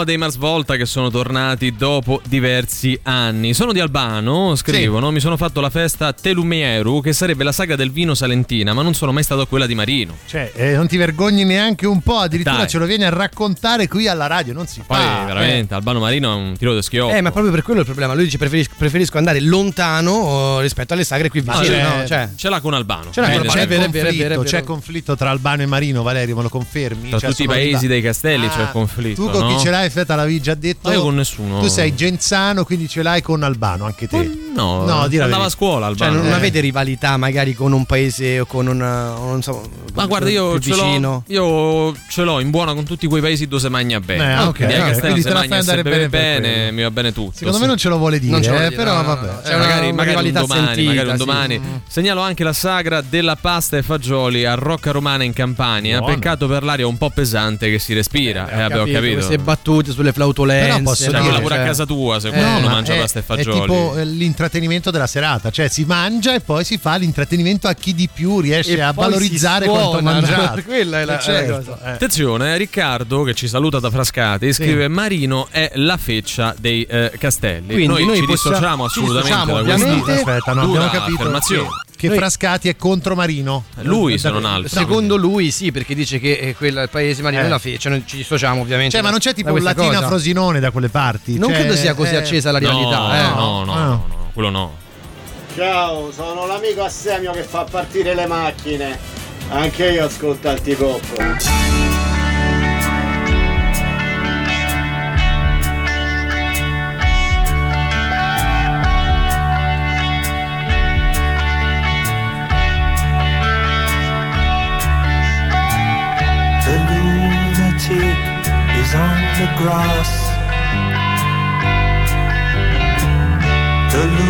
Nuova dei Mars Volta che sono tornati dopo diversi anni. Sono di Albano, scrivono, mi sono fatto la festa a Telumieru che sarebbe la saga del vino salentina, ma non sono mai stato a quella di Marino. Cioè, eh, non ti vergogni neanche un po', addirittura Dai. ce lo vieni a raccontare qui alla radio, non si Poi fa. veramente Albano Marino è un tiro di schioppo. Eh, ma proprio per quello è il problema. Lui dice preferis- preferisco andare lontano oh, rispetto alle sagre qui vicino. c'è- no? Cioè, Ce l'ha con Albano. Ce l'ha Eh, con c'è, Albano, vero, vero, vero, c'è conflitto tra Albano e Marino, Valerio, me lo confermi? Tra Cioè, tutti i paesi dei castelli c'è Ah, il conflitto. Tu con no? chi ce l'hai, Feta, l'avevi già detto? Ma io con nessuno. Tu sei Genzano, quindi ce l'hai con Albano, anche te. No, no andava a scuola Cioè, Albano. non Eh. avete rivalità magari con un paese o con un. non so. Ma guarda, io più ce, l'ho, vicino. io ce l'ho in buona con tutti quei paesi dove si mangia bene. Eh, ok, Quindi ok, a Castello quindi te la fai se andare bene bene, mi va bene tutto. Secondo sì. me non ce lo vuole dire, Non ce lo vuole eh, dire, però no, vabbè. no. Eh, una- magari, una magari un domani, sentita, magari un sì. domani. Mm. Segnalo anche la sagra della pasta e fagioli a Rocca Romana in Campania. Buono. Peccato per l'aria un po' pesante che si respira. Eh, vabbè, ho capito. Queste battute sulle flautolenze. Però posso C'è dire- pure a cioè- casa tua se Eh, qualcuno ma mangia pasta e è fagioli. tipo eh, l'intrattenimento della serata, cioè si mangia e poi si fa l'intrattenimento a chi di più riesce E a valorizzare quanto mangiato. [laughs] quella è la- Eh, certo, cosa. eh. Attenzione, Riccardo che ci saluta da Frascati scrive Marino è la feccia dei eh, castelli. Quindi noi, noi ci possiamo- dissociamo ci assolutamente dissociamo, da questa ovviamente. Aspetta, no, abbiamo capito affermazione. che Noi- Frascati è contro Marino. Lui, Da- se non altro. Secondo lui sì, perché dice che eh, quella, il paese marino Eh. è la fece, noi ci dissociamo ovviamente. Cioè, ma non c'è tipo un Latina cosa. Frosinone da quelle parti. Non Cioè, credo sia così eh, accesa la No, rivalità. eh. no, no, Ah. no, no, quello no. Ciao, sono l'amico Assemio che fa partire le macchine. Anche io ascolto Alticoppo. on the grass. The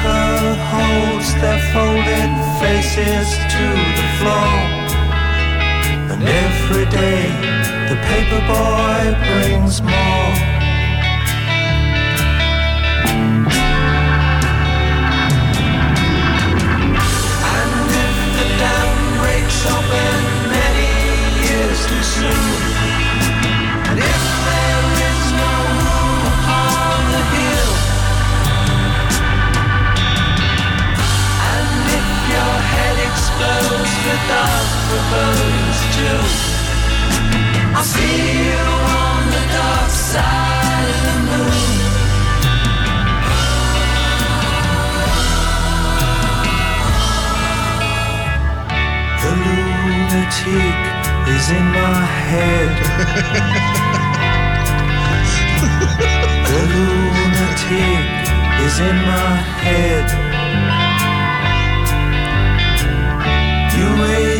Paper holds their folded faces to the floor. And every day the paper boy brings more. I'll see you on the dark side of the moon. The lunatic is in my head. the lunatic is in my head.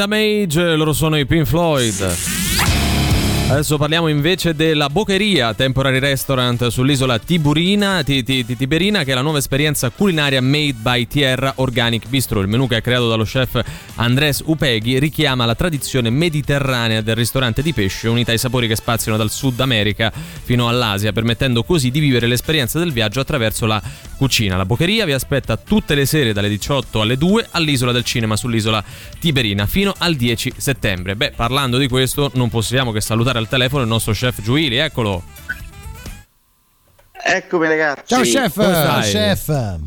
Damage, loro sono i Pink Floyd. Adesso parliamo invece della Bocheria, temporary restaurant sull'isola Tiburina, Ti- Ti- Ti- Tiberina, che è la nuova esperienza culinaria made by Tierra Organic Bistro. Il menù che è creato dallo chef Andrés Upeghi richiama la tradizione mediterranea del ristorante di pesce, unita ai sapori che spaziano dal Sud America fino all'Asia, permettendo così di vivere l'esperienza del viaggio attraverso la cucina. La Bocheria vi aspetta tutte le sere dalle 18 alle 2 all'isola del cinema sull'isola Tiberina fino al 10 settembre. Beh, parlando di questo, non possiamo che salutare al telefono il nostro chef Giuili, eccolo. Eccomi ragazzi. Ciao chef, Come stai? chef.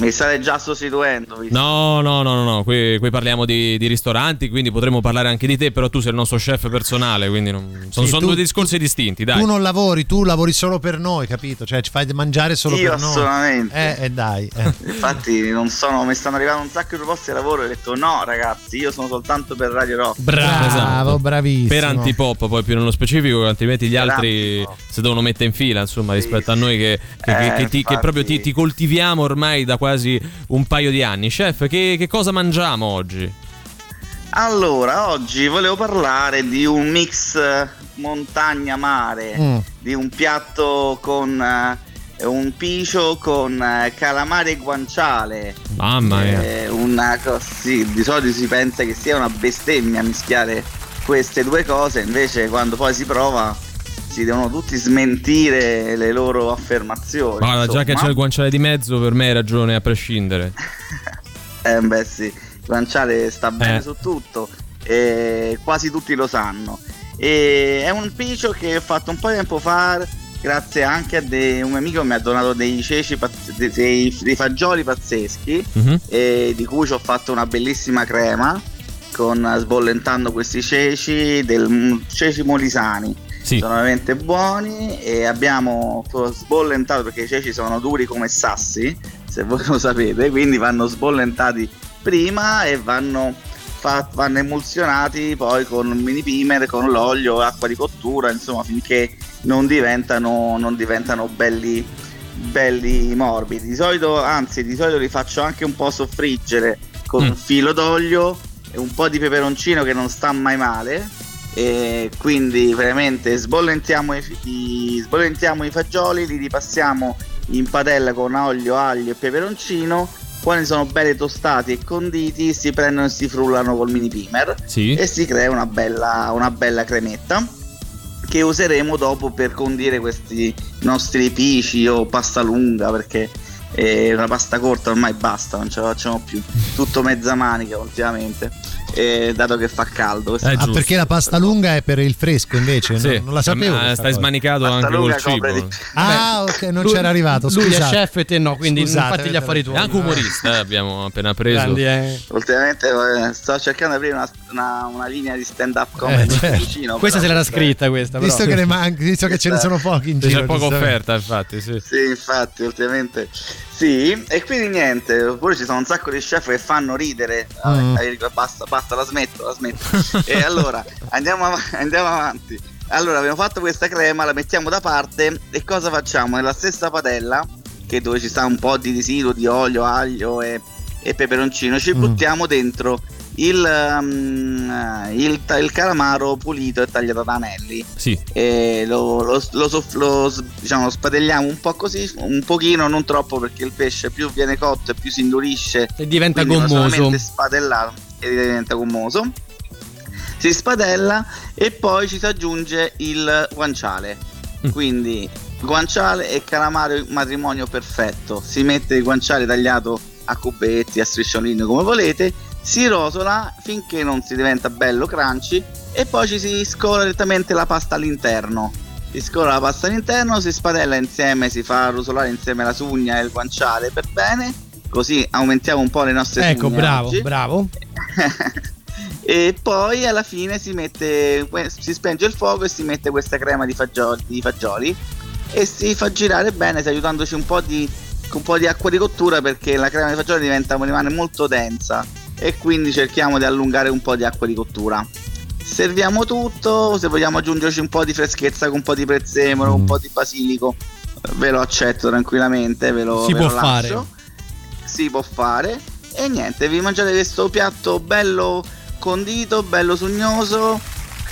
Mi state già sostituendo. visto? No, no, no, no, no. Qui, qui parliamo di, di ristoranti, quindi potremmo parlare anche di te, però tu sei il nostro chef personale, quindi non- sono, Sì, sono tu- due discorsi distinti, dai. Tu non lavori, tu lavori solo per noi, capito? Cioè ci fai mangiare solo Io per noi. assolutamente. Eh, eh, dai. eh. [laughs] Infatti non sono, mi stanno arrivando un sacco di proposte di lavoro e ho detto no ragazzi, io sono soltanto per Radio Rock. Bravo, Esatto. bravissimo. Per antipop, poi più nello specifico, altrimenti gli Per altri si devono mettere in fila, insomma, rispetto a noi che, che- Eh, che ti- che infatti. proprio ti, ti coltiviamo ormai da quasi un paio di anni. Chef, che, che cosa mangiamo oggi? Allora, oggi volevo parlare di un mix eh, montagna-mare, Mm. di un piatto con eh, un piscio con eh, calamare e guanciale. Mamma mia. Eh, una cosa, sì, di solito si pensa che sia una bestemmia mischiare queste due cose, invece quando poi si prova si devono tutti smentire le loro affermazioni. Guarda, già che c'è il guanciale di mezzo, per me hai ragione a prescindere. [laughs] Eh beh sì, il guanciale sta bene Eh. su tutto e quasi tutti lo sanno. E è un picio che ho fatto un po' di tempo fa grazie anche a de- un amico che mi ha donato dei ceci, pazz- dei, dei- fagioli pazzeschi Mhm. e di cui ci ho fatto una bellissima crema con sbollentando questi ceci del ceci molisani. Sì. Sono veramente buoni e abbiamo sbollentato perché i ceci sono duri come sassi, se voi [laughs] lo sapete, quindi vanno sbollentati prima e vanno, fa- vanno emulsionati poi con mini pimer, con l'olio, acqua di cottura, insomma finché non diventano, non diventano belli, belli morbidi. Di solito, anzi, di solito li faccio anche un po' soffriggere con Mm. un filo d'olio e un po' di peperoncino che non sta mai male. E quindi veramente sbollentiamo i, i- sbollentiamo i fagioli, li ripassiamo in padella con olio, aglio e peperoncino. Quando sono belli tostati e conditi, si prendono e si frullano col mini pimer Sì. e si crea una bella, una bella cremetta che useremo dopo per condire questi nostri pici o pasta lunga perché eh, una pasta corta ormai basta, non ce la facciamo più. [laughs] Tutto mezza manica ultimamente, eh, dato che fa caldo. Eh, Ah, perché la pasta lunga è per il fresco invece? Sì. Non, non la sapevo. Eh, questa stai cosa. smanicato Pasta anche col cibo. di- Ah, ok, non Lui- c'era arrivato. Lui è scusate. chef e te no, quindi Scusate, fatti gli affari È tuoi. anche umorista, eh, abbiamo appena preso. Grandi, eh. Ultimamente eh, sto cercando di aprire una, una- una linea di stand up comedy Eh, certo. vicino. Questa se l'era scritta questa, però. Visto che, manca, visto che ce ne sono pochi in C'è giro. poca giustamente. offerta, infatti, sì. Sì, infatti, ultimamente sì. E quindi niente, oppure ci sono un sacco di chef che fanno ridere. Mm. basta, basta, la smetto, la smetto. e allora [laughs] andiamo, av- andiamo avanti. Allora, abbiamo fatto questa crema, la mettiamo da parte e cosa facciamo? Nella stessa padella, che dove ci sta un po' di residuo di olio, aglio e, e peperoncino, ci Mm. buttiamo dentro il, um, il, ta- il calamaro pulito e tagliato ad anelli Sì. e lo, lo- lo lo diciamo, spadelliamo un po' così, un pochino, non troppo perché il pesce più viene cotto e più si indurisce E diventa gommoso. spadellato e diventa gommoso. Si spadella e poi ci si aggiunge il guanciale. Mm. Quindi guanciale e calamaro matrimonio perfetto. Si mette il guanciale tagliato a cubetti, a strisciolini come volete, si rotola finché non si diventa bello crunchy e poi ci si scola direttamente la pasta all'interno. Si scola la pasta all'interno, si spadella insieme, si fa rosolare insieme la sugna e il guanciale per bene, così aumentiamo un po' le nostre Ecco, sugne bravo, oggi. bravo. [laughs] e poi alla fine si mette si spenge il fuoco e si mette questa crema di fagioli, di fagioli e si fa girare bene aiutandoci un po' di un po' di acqua di cottura perché la crema di fagioli diventa rimane molto densa e quindi cerchiamo di allungare un po' di acqua di cottura serviamo tutto se vogliamo aggiungerci un po' di freschezza con un po' di prezzemolo un po' di basilico ve lo accetto tranquillamente ve lo, Si ve può lo fare. lascio. si può fare e niente vi mangiate questo piatto bello condito bello sugnoso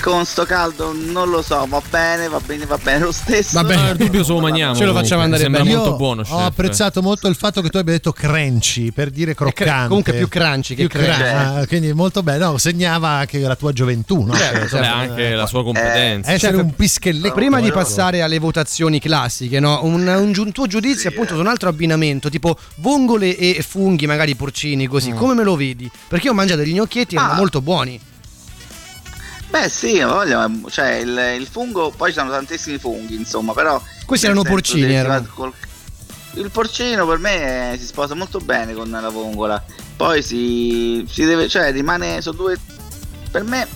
con sto caldo non lo so va bene va bene va bene lo stesso Va bene, il dubbio se lo mangiamo. Ce lo facciamo andare Sembra bene. molto Io buono, ho chef. apprezzato molto il fatto che tu abbia detto crunchy per dire croccante. comunque più crunchy che Più crunchy. crunchy, quindi molto bello. No, segnava anche la tua gioventù, no? Certo, Cioè, insomma, anche la sua competenza. essere Chef, un pischelletto. Prima di passare alle votazioni classiche, no? un, un giu- tuo giudizio appunto su un altro abbinamento, tipo vongole e funghi, magari porcini, così, come me lo vedi? Perché io ho mangiato degli gnocchietti e erano Ah. molto buoni. Beh sì ho voglia cioè il, il fungo poi ci sono tantissimi funghi insomma però Questi erano senso porcini, erano. col- il porcino per me si sposa molto bene con la vongola poi si, si deve cioè rimane sono due per me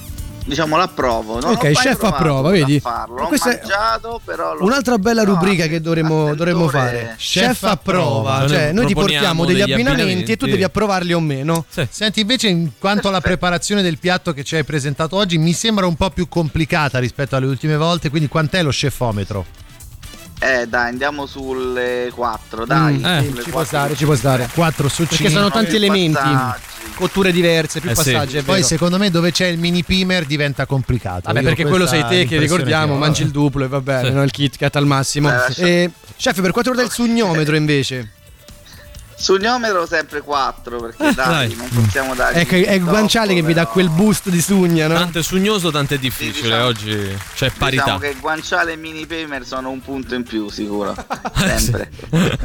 diciamo l'approvo non Ok, chef approva, a vedi? farlo Questa è mangiato Un'altra bella no, rubrica che dovremmo, dovremmo fare. Chef approva, Noi cioè noi ti portiamo degli, degli abbinamenti, e tu abbinamenti. devi approvarli o meno. Senti, invece, in quanto alla preparazione del piatto che ci hai presentato oggi, mi sembra un po' più complicata rispetto alle ultime volte. Quindi, quant'è lo chefometro? Eh dai andiamo sulle 4 dai Mm, eh, sulle ci può quattro. stare, ci può stare. 4 su 5. Perché sono tanti più elementi, passaggi. cotture diverse, più Eh sì. passaggi. è Poi, secondo me, dove c'è il mini pimer diventa complicato. Vabbè, Io perché quello sei te che ricordiamo, ho. mangi il duplo e va bene, Sì. no? il Kit Kat al massimo. Eh, lascia- Eh, chef, per quanto riguarda il sugnometro invece, Sugnome ero sempre 4 perché eh, dai, dai, non possiamo dare. Ecco, è Guanciale che però... vi dà quel boost di sugna, no? Tanto è sugnoso, tanto è difficile. Sì, diciamo, oggi c'è diciamo parità. Diciamo che Guanciale e Mini Pamer sono un punto in più, sicuro. [laughs] Ah, sempre. [laughs]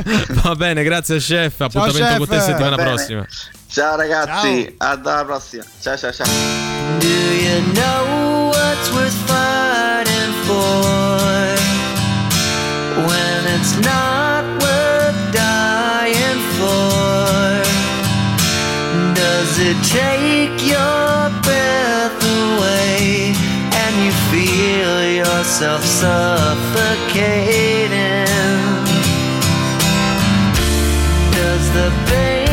Va bene, grazie, chef. Appuntamento ciao, chef. con te settimana prossima. Ciao ragazzi, ciao. alla prossima. Ciao ciao ciao. Do you know what's worth fighting for when it's not It take your breath away and you feel yourself suffocating? Does the pain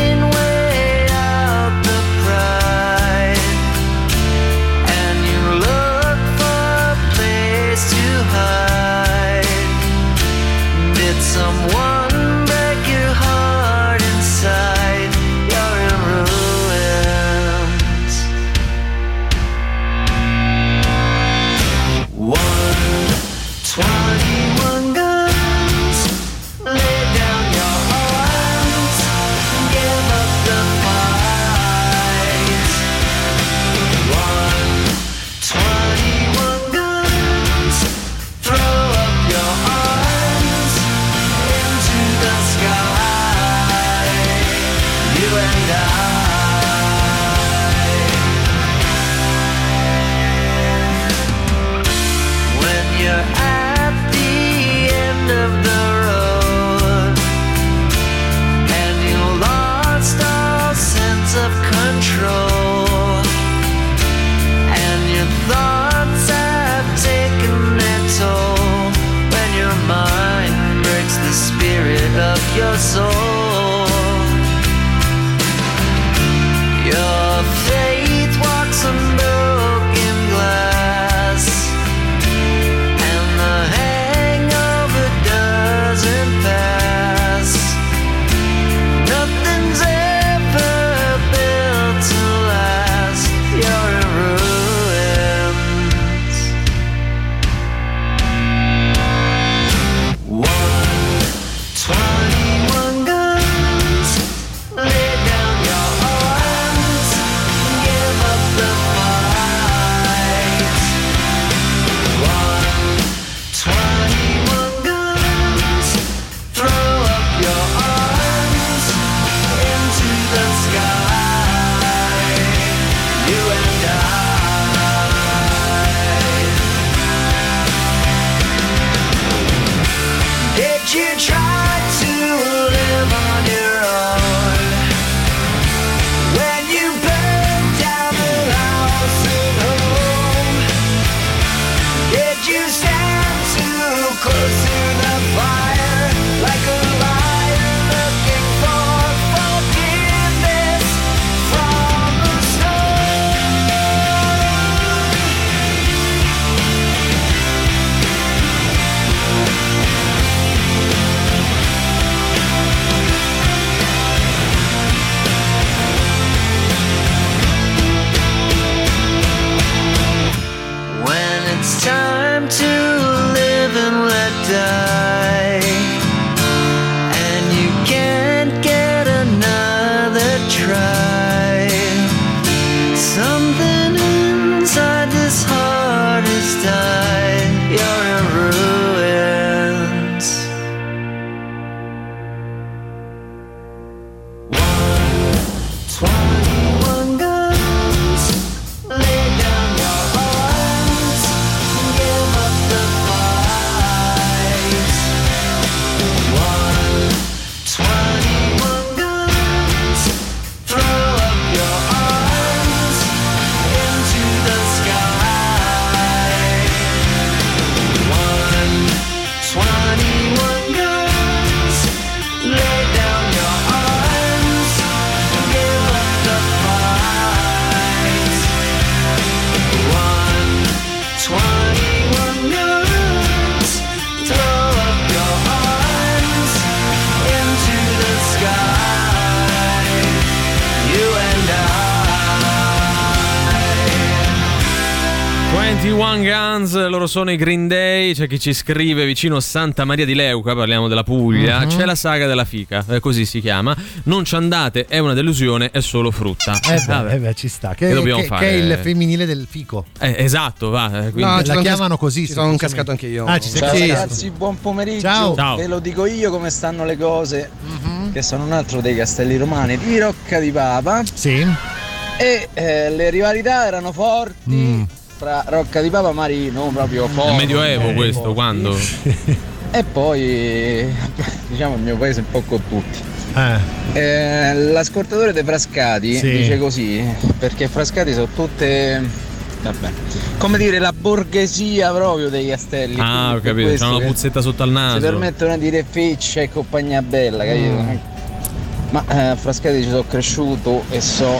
sono i Green Day, c'è chi ci scrive vicino Santa Maria di Leuca, parliamo della Puglia, Mhm. c'è la saga della fica, eh, così si chiama, non ci andate, è una delusione, è solo frutta. Eh beh, Vabbè. eh beh, ci sta. Che, Che dobbiamo che- fare? che è il femminile del fico. Eh, esatto, va. eh, quindi- No, la sono chiamano cas- così. ci sono semplicemente. cascato anche io. Ah, ci sei Ciao cascato. ragazzi, buon pomeriggio. Ciao. Ciao. Ve lo dico io come stanno le cose, che sono un altro dei castelli romani di Rocca di Papa. Sì. E eh, le rivalità erano forti Mm. Fra Rocca di Papa Marino, proprio È forti. medioevo questo, quando? [laughs] E poi, [laughs] diciamo, il mio paese un po' con tutti. Eh. Eh, l'ascoltatore dei Frascati Sì. dice così, perché Frascati sono tutte, vabbè, come dire, la borghesia proprio dei castelli. Ah, ho capito, c'è una puzzetta sotto al Si naso. permettono di dire feccia e compagnia bella, capito? Mm. Ma eh, Frascati ci sono cresciuto e so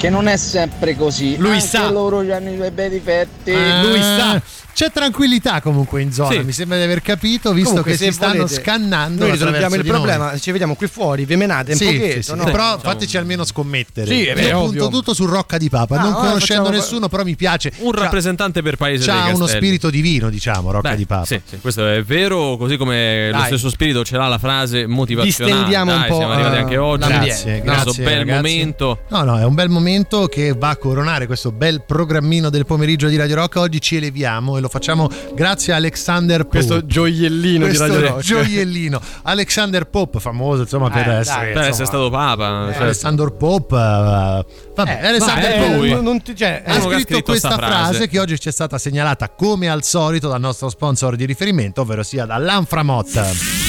che non è sempre così. Lui Anche sa. loro hanno i suoi bei difetti. Eh, lui sa. C'è tranquillità comunque in zona, Sì. mi sembra di aver capito, visto Comunque, che si stanno volete, scannando. Noi risolviamo il di noi. problema, ci vediamo qui fuori, vi menate un Sì, pochetto, sì, sì. no? però fateci almeno scommettere. Sì, è Io vero, punto tutto su Rocca di Papa, Ah, non allora conoscendo facciamo- nessuno, però mi piace. Un C'ha- rappresentante per paese C'ha dei uno castelli. spirito divino, diciamo, Rocca Beh, di Papa. Sì, sì, questo è vero, così come lo Dai. stesso spirito ce l'ha la frase motivazionale. Distendiamo un Dai, po', siamo arrivati eh, anche oggi. Grazie, grazie, bel momento. No, no, è un bel momento che va a coronare questo bel programmino del pomeriggio di Radio Rock. Oggi ci eleviamo e lo facciamo grazie a Alexander Pope. Questo gioiellino Questo di Radio Rock. gioiellino. Alexander Pope, famoso insomma per Eh, essere, dai. Essere stato papa. eh, certo. Alexander Pope. eh, vabbè, Eh, Alexander Pope. lui. non- ti- cioè, ha scritto scritto questa sta frase. frase. che oggi ci è stata segnalata come al solito dal nostro sponsor di riferimento, ovvero sia dall'Anframot.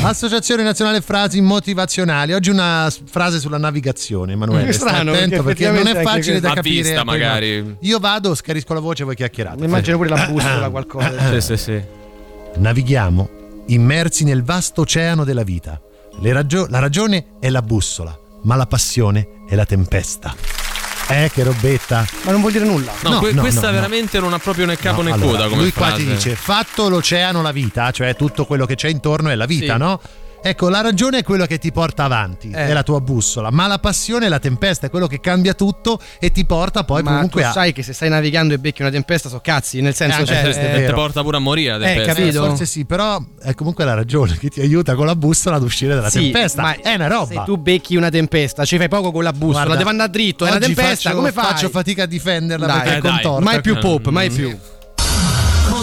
Associazione Nazionale Frasi Motivazionali. Oggi una frase sulla navigazione, Emanuele. È Stai strano, attento perché perché, non è facile da capire. vista, magari. Io vado, scarisco la voce e voi chiacchierate. Mi immagino pure la bussola, qualcosa. Sì, sì, sì. Navighiamo immersi nel vasto oceano della vita. Le ragio- la ragione è la bussola, ma la passione è la tempesta. Eh, che robetta. Ma non vuol dire nulla. No, No, que- no, questa no, no. veramente non ha proprio né capo No, né allora, coda come lui qua frase. ti dice fatto l'oceano la vita, cioè tutto quello che c'è intorno è la vita, Sì. no? Ecco, la ragione è quello che ti porta avanti, Eh. è la tua bussola, ma la passione è la tempesta, è quello che cambia tutto e ti porta poi Ma comunque tu a... sai che se stai navigando e becchi una tempesta so cazzi, nel senso Eh, cioè, è eh, Ti porta pure a morire. Eh, tempesta. capito? Forse sì, però è comunque la ragione che ti aiuta con la bussola ad uscire dalla Sì, tempesta. ma è una roba. Se tu becchi una tempesta, ci fai poco con la bussola, Guarda, deve andare dritto, è una tempesta, faccio, come fai? Faccio fatica a difenderla Dai, perché è eh, dai. contorta. Mai più pop, mai più.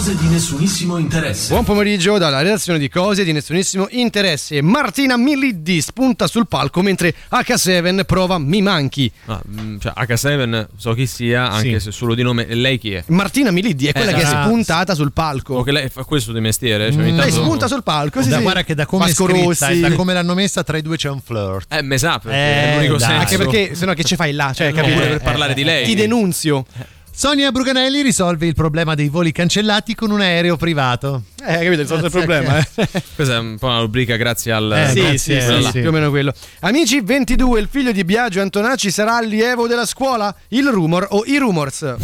Cose di nessunissimo interesse. Buon pomeriggio dalla redazione di Cose di nessunissimo interesse. Martina Miliddi spunta sul palco mentre H7 prova Mi manchi. Ah, mm, cioè, H7 so chi sia, anche Sì. se solo di nome. Lei chi è? Martina Miliddi è quella Eh, che è sarà- spuntata sul palco. O che lei fa questo di mestiere? Cioè, ogni Lei spunta sul palco, sì, Da, sì. guarda che da come è scritta Rossi. da come l'hanno messa tra i due c'è un flirt. Eh, me sa, perché Eh, è l'unico dai. senso. Anche perché sennò che ci fai là, cioè, Eh, capito? pure per parlare di lei. Ti denunzio. Sonia Bruganelli risolve il problema dei voli cancellati con un aereo privato. Eh, capito, risolto il Grazie problema, a eh. [laughs] Questa è un po' una rubrica grazie al. Eh, sì, grazie, sì, sì, là. più o meno quello. Amici, 22, il figlio di Biagio Antonacci sarà allievo della scuola? Il rumor o i rumors?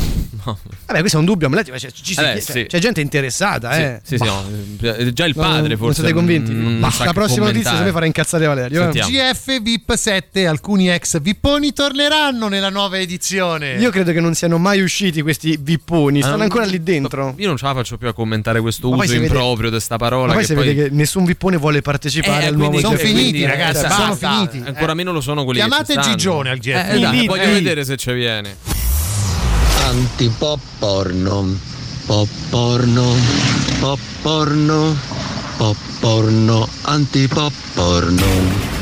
No. Vabbè, questo è un dubbio amlettivo, cioè, ci Eh, sì. c'è gente interessata, eh. Sì, sì, no, eh, già il padre non, forse. Non siete convinti? mm, Ma la che prossima notizia se mi farà incazzare Valerio. eh. Sentiamo. GF VIP 7, alcuni ex vipponi torneranno nella nuova edizione. Io credo che non siano mai usciti questi vipponi, stanno Ah, ancora lì dentro. Io non ce la faccio più a commentare questo Ma poi uso improprio di sta parola. Ma poi che si vede che nessun vippone vuole partecipare Eh, al nuovo sono eh, finiti, quindi, ragazzi, eh, sono finiti. Ancora meno lo sono quelli Chiamate che ci stanno. Gigione al GF. Eh, dai, voglio vedere se ci viene. Antipop porno, pop porno, pop porno, pop porno, antipop porno.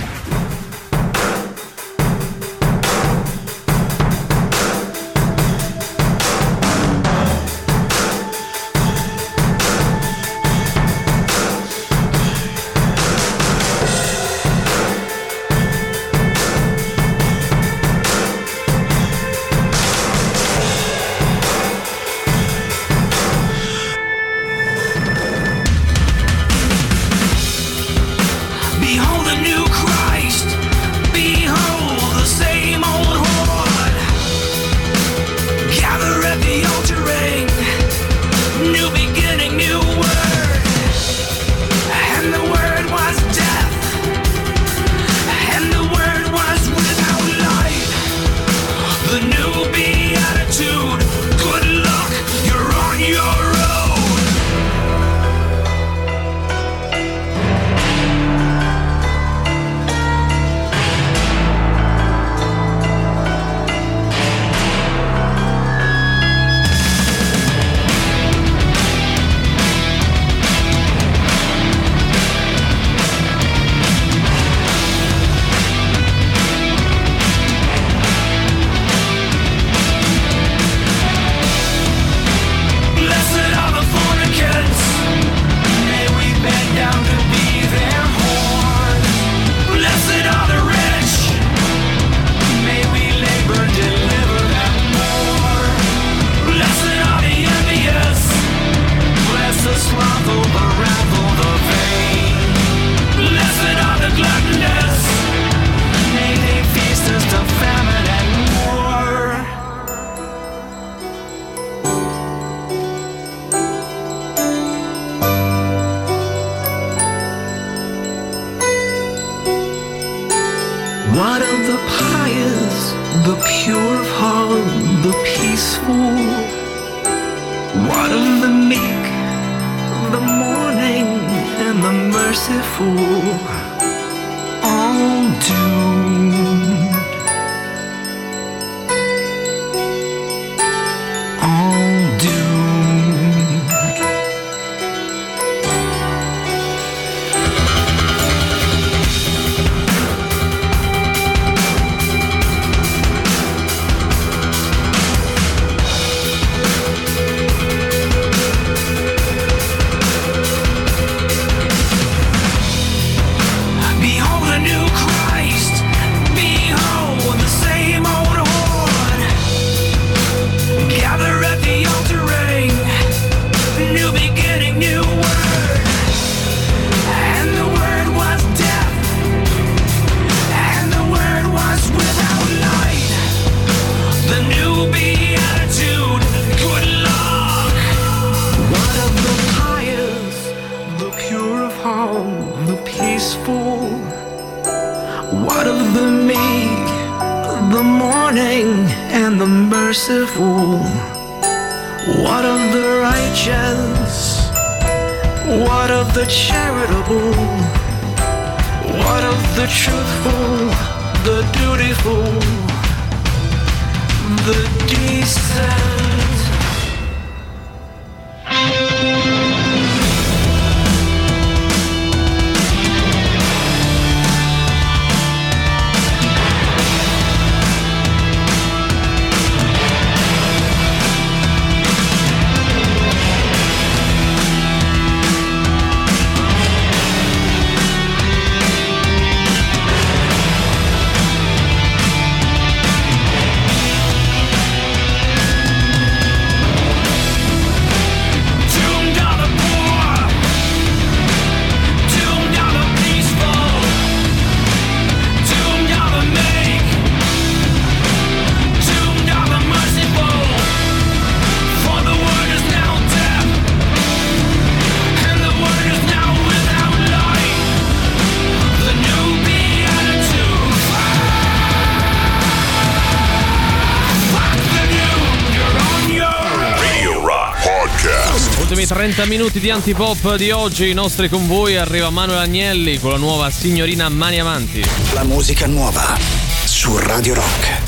What of the righteous? What of the charitable? What of the truthful, the dutiful, the decent? minuti di antipop di oggi, i nostri con voi, arriva Manuel Agnelli con la nuova signorina Mani Avanti. La musica nuova su Radio Rock.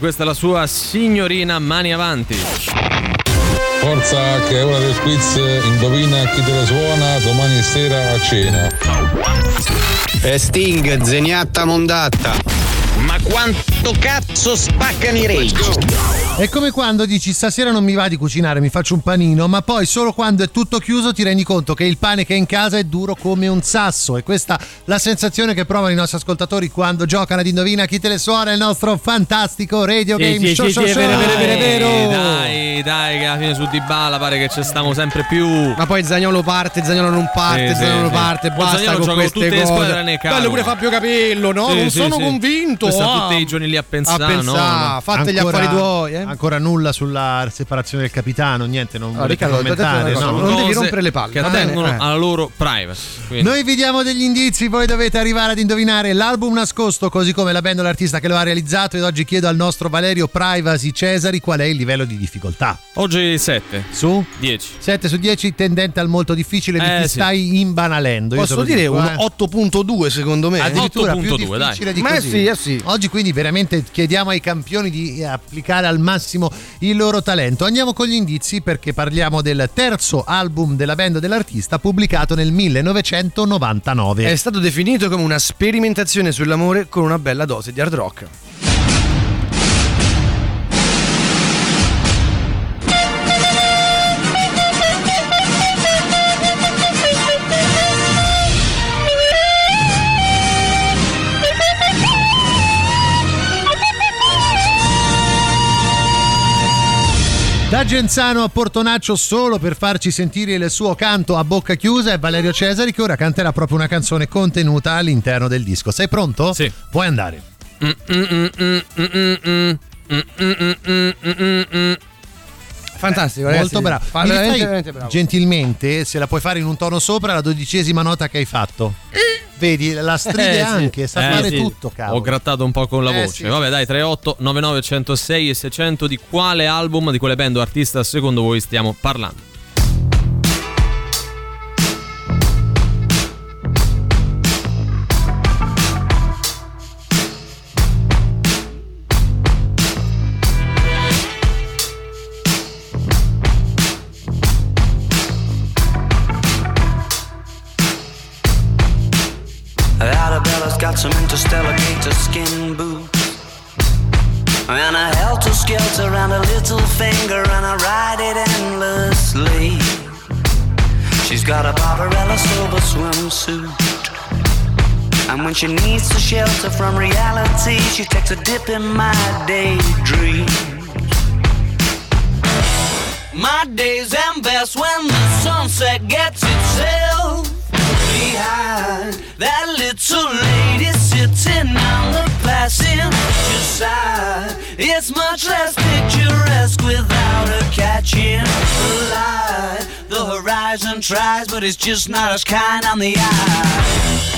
Questa è la sua signorina Mani Avanti. Forza che è ora del quiz, indovina chi te la suona domani sera a cena. E Sting, zeniatta mondatta. Ma quanto cazzo spaccano i rage? È come quando dici stasera non mi va di cucinare, mi faccio un panino, ma poi solo quando è tutto chiuso ti rendi conto che il pane che è in casa è duro come un sasso. E questa è la sensazione che provano i nostri ascoltatori quando giocano ad Indovina chi te le suona il nostro fantastico radio Sì, game sì, show sì, show sì, show. è vero, è vero, è vero. Dai, dai, che alla fine su Dybala pare che ci stiamo sempre più. Ma poi Zagnolo parte, Zagnolo non parte, Sì, Zagnolo sì, parte, sì. basta Zagnolo con queste tutte le cose. squadre tranne Calvo. Bello pure Fabio Capello, no? Sì, non sì, sono sì. convinto. Sta ah. tutti i giorni lì a pensare, A pensare, no? fate gli Ancora- affari tuoi, eh. Ancora nulla sulla separazione del capitano, niente, non Ah, Riccardo, commentare. no? non devi rompere le palle, Che attengono Eh. alla loro privacy. Quindi- Noi vi diamo degli indizi, voi dovete arrivare ad indovinare l'album nascosto, così come la band o l'artista che lo ha realizzato. Ed oggi chiedo al nostro Valerio Privacy Cesari qual è il livello di difficoltà. Oggi 7 su 10. 7 su 10, tendente al molto difficile, di Eh, chi sì. stai imbanalendo. Io Posso dire dico, un eh. 8.2 secondo me. Addirittura più 8.2, dai. difficile di Ma così. sì, eh sì. Oggi quindi veramente chiediamo ai campioni di applicare al massimo il loro talento. Andiamo con gli indizi perché parliamo del terzo album della band dell'artista pubblicato nel 1999. È stato definito come una sperimentazione sull'amore con una bella dose di hard rock. Da Genzano a Portonaccio solo per farci sentire il suo canto a bocca chiusa è Valerio Cesari che ora canterà proprio una canzone contenuta all'interno del disco. Sei pronto? Sì. Puoi andare. Fantastico, Molto ragazzi. bravo. Fa- veramente, fai veramente bravo. gentilmente, se la puoi fare in un tono sopra, la dodicesima nota che hai fatto. Vedi, la stride Eh, sì. anche, sa Eh, fare sì. tutto, cavolo. Ho grattato un po' con la Eh, voce. sì. Vabbè, dai, 38 99 106 e 600 di quale album, di quale band o artista secondo voi stiamo parlando? Skin boots. And a helter skelter and a little finger, and I ride it endlessly. She's got a Barbarella silver swimsuit. And when she needs to shelter from reality, she takes a dip in my daydream. My days end best when the sunset gets itself behind that little lady sitting on the passenger side. It's much less picturesque without her catching the light. The horizon tries, but it's just not as kind on the eye.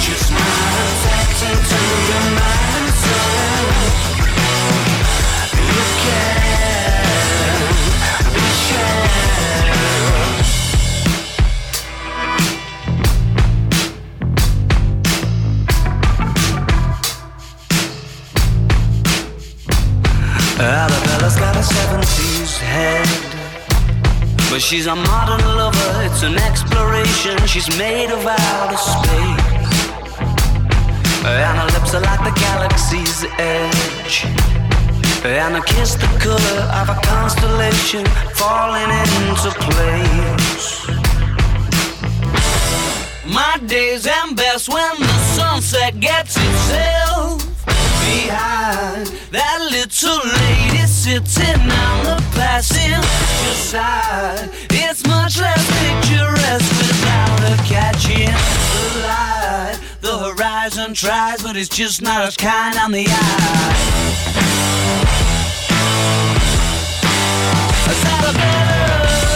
Just not attaching to your mindset. Arabella's got a 70s head. But she's a modern lover, it's an exploration. She's made of outer space. And her lips are like the galaxy's edge. And her kiss the color of a constellation falling into place. My days end best when the sunset gets itself behind that little lady sitting on the passenger side. It's much less picturesque without her catching the light. The horizon tries, but it's just not as kind on the eye. Isabella, oh.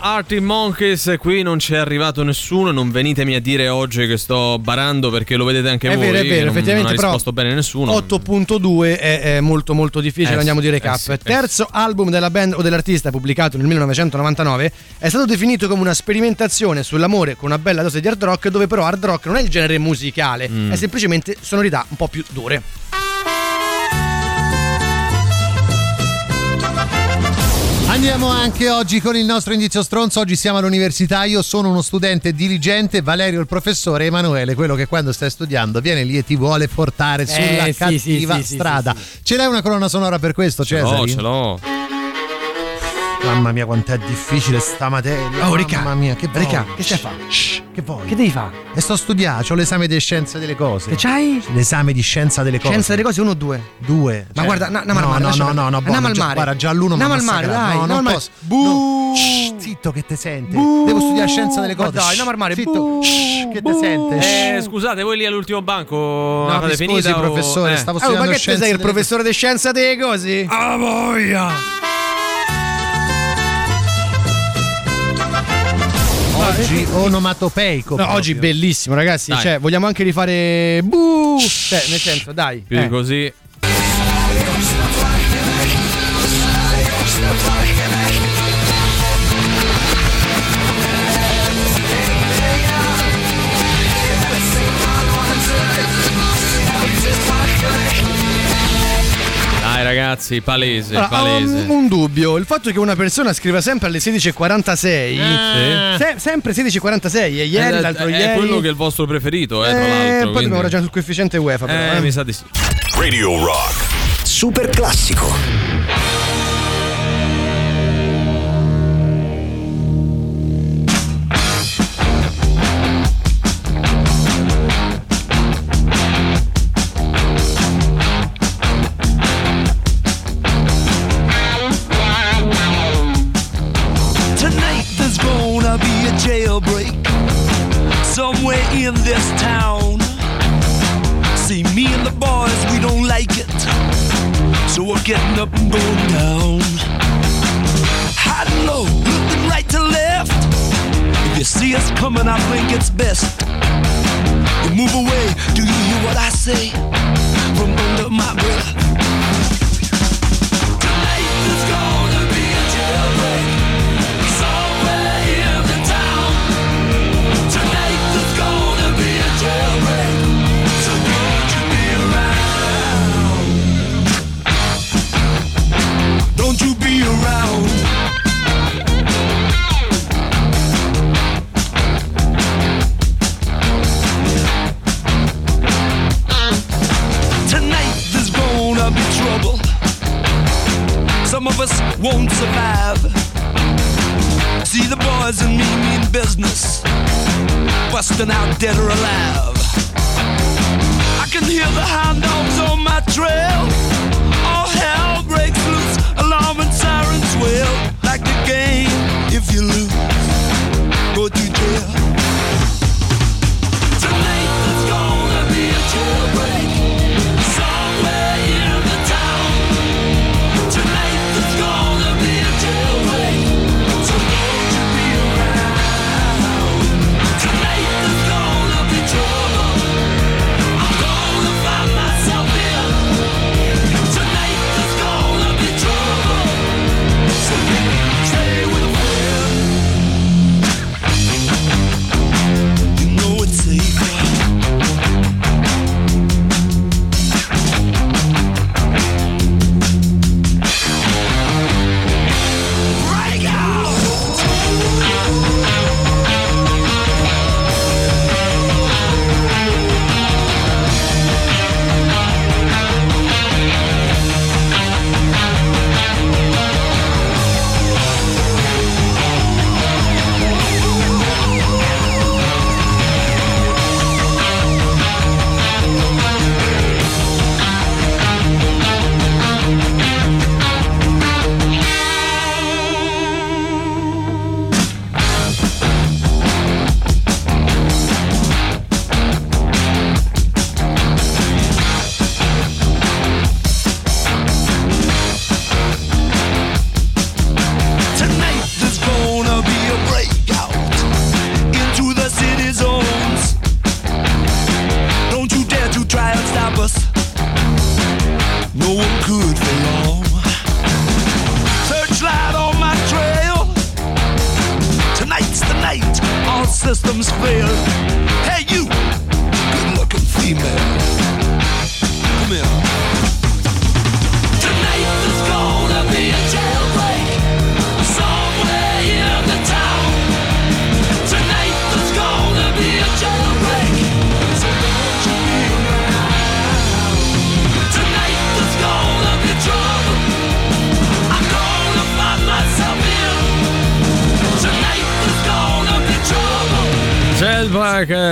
Arabella Artie Monkeys, qui non c'è arrivato nessuno, non venitemi a dire oggi che sto barando perché lo vedete anche È voi. vero, è vero, non- effettivamente, non ha risposto bene nessuno. 8.2 è, è molto molto difficile, Eh andiamo sì, di recap. eh sì, eh Terzo album della band o dell'artista pubblicato nel 1999 è stato definito come una sperimentazione sull'amore con una bella dose di hard rock dove però hard rock non è il genere musicale, Mm. è semplicemente sonorità un po' più dure. Andiamo anche oggi con il nostro indizio stronzo. Oggi siamo all'università. Io sono uno studente diligente, Valerio il professore, Emanuele, quello che quando stai studiando viene lì e ti vuole portare sulla Eh, sì, cattiva sì, sì, sì, strada. Ce l'hai una colonna sonora per questo, Ce Cesare? l'ho, ce l'ho. Mamma mia, quant'è difficile sta materia. Oh, Ricca, Mamma mia, che Ricca, vuoi? che stai a fare? Che vuoi? Che devi fare? E sto a studiare, ho l'esame di scienza delle cose. Che c'hai? L'esame di scienza delle cose. Scienza delle cose uno o due? Due. Ma Cioè, guarda, na- andiamo al no, mare, no, no, no, no. Andiamo buono, al mare. Guarda, già l'uno mi ha Andiamo al mare, dai, No, non posso. Bu! Shh, zitto che te sente. Devo studiare scienza delle Ma cose. dai, andiamo al mare. Zitto. Che te sente? Eh, scusate, voi lì all'ultimo banco No, mi scusi, professore, eh. stavo Oh, studiando ma che te sei il professore di scienza delle cose? Ah, voglia! Oggi onomatopeico. No, oggi bellissimo, ragazzi. Dai. Cioè, vogliamo anche rifare. Buh! Cioè, nel senso, dai. Più eh. di così. Ragazzi, palese, Allora, ho palese. un, un dubbio. Il fatto che una persona scriva sempre alle 16.46, Ah. se- sempre 16.46, e ieri, Eh, l'altro è ieri. quello che è il vostro preferito, eh, tra Eh, l'altro. poi dobbiamo ragionare sul coefficiente UEFA. Però, Eh, eh. mi sa di sì. Radio Rock. Super classico.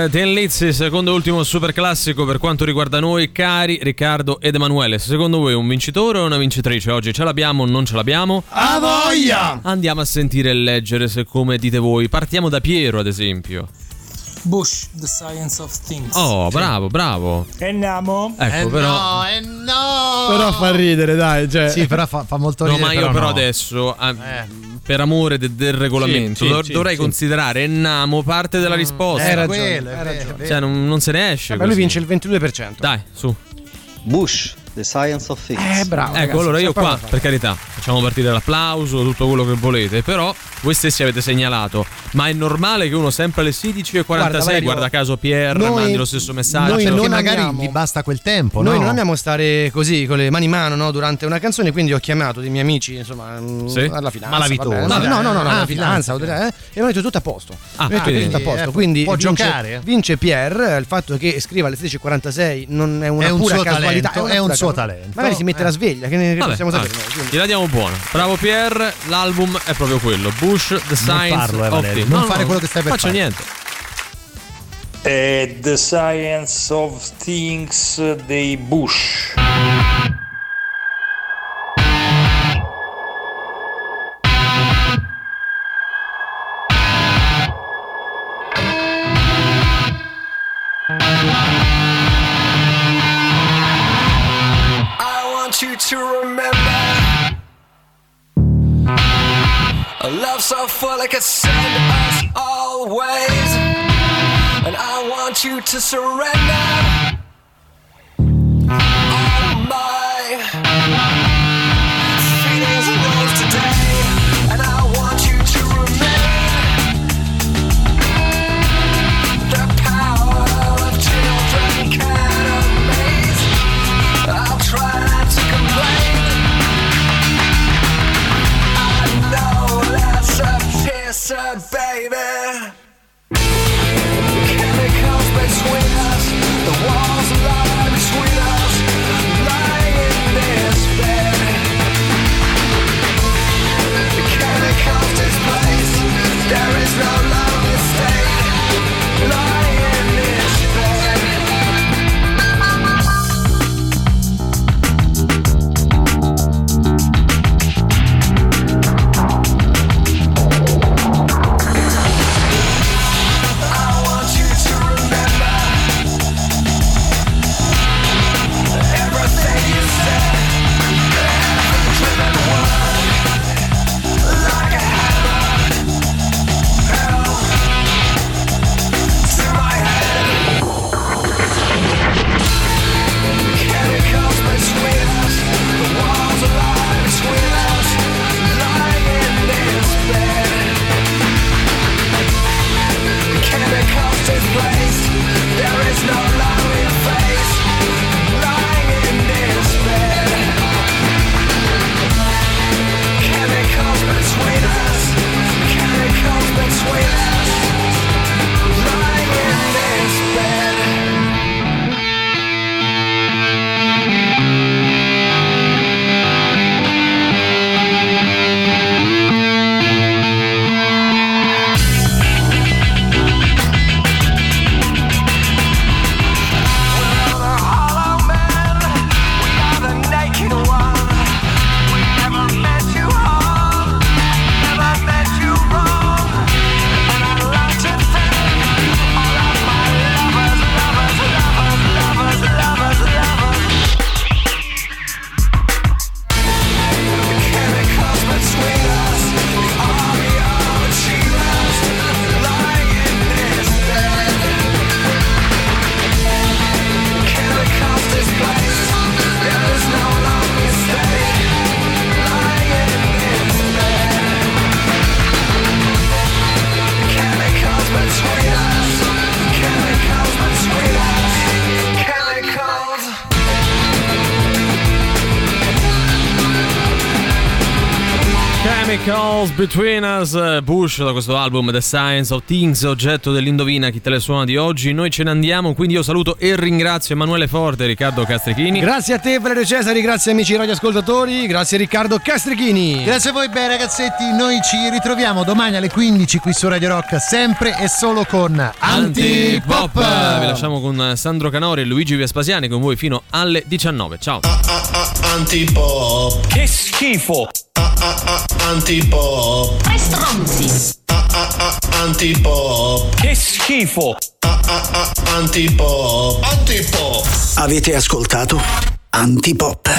Tin Lizzy, secondo e ultimo super classico per quanto riguarda noi, cari Riccardo ed Emanuele. Secondo voi un vincitore o una vincitrice oggi? Ce l'abbiamo o non ce l'abbiamo? A voglia! Andiamo a sentire e leggere se come dite voi. Partiamo da Piero, ad esempio. Bush, The Science of Things. Oh, bravo, bravo. E andiamo. Ecco, però. No, eh no! Però fa ridere, dai. Cioè. Sì, però fa, fa molto No, ridere. ma io però no. adesso, ah, per amore de- del regolamento, Sì, sì, dov- sì, dovrei sì. considerare Ennamo parte della risposta. Hai ragione, quello, è hai ragione. Cioè, non, non se ne esce. Vabbè, lui vince il 22%. Dai, su. Bush, The Science of Things. Eh, bravo. Ecco, ragazzi, allora io qua, per carità, facciamo partire l'applauso, tutto quello che volete, però voi stessi avete segnalato, ma è normale che uno sempre alle 16.46, Guarda, guarda, Valerio, caso PR, noi- mandi lo stesso messaggio. noi Perché non magari amiamo- gli basta quel tempo, Noi no? non amiamo stare così con le mani in mano no, durante una canzone, quindi ho chiamato dei miei amici, insomma, mm, Sì? alla finanza. Malavitosi. vabbè, Vabbè. No, no, no, no, Ah, alla finanza, finanza, eh, e mi hanno detto tutto a posto. Ah, detto quindi- tutto a posto. eh, Quindi può vince, giocare? Vince Pierre, il fatto che scriva alle 16.46 non è una È un pura suo casualità, talento, è un suo talento. Magari si mette Eh. la sveglia, che ne Vabbè, possiamo sapere noi. Gliela diamo buona. Bravo Pierre, l'album è proprio quello. Bush, The Science farlo, eh, of Valerio, Things. non fare quello che stai per faccio fare. niente. È The Science of Things dei Bush. So full it could send us always. And I want you to surrender baby. Between Us, Bush da questo album The Science of Things, oggetto dell'Indovina chi te le suona di oggi. Noi ce ne andiamo, quindi io saluto e ringrazio Emanuele Forte e Riccardo Castrichini. Grazie a te Valerio Cesari, grazie amici radioascoltatori, grazie Riccardo Castrichini. Grazie a voi, bei ragazzetti. Noi ci ritroviamo domani alle 15 qui su Radio Rock, sempre e solo con Antipop. Vi lasciamo con Sandro Canori e Luigi Vespasiani con voi fino alle 19. Ciao. Antipop. Che schifo. Antipop. Tre stronzi. Antipop. Che schifo. Antipop. Antipop. Avete ascoltato Antipop.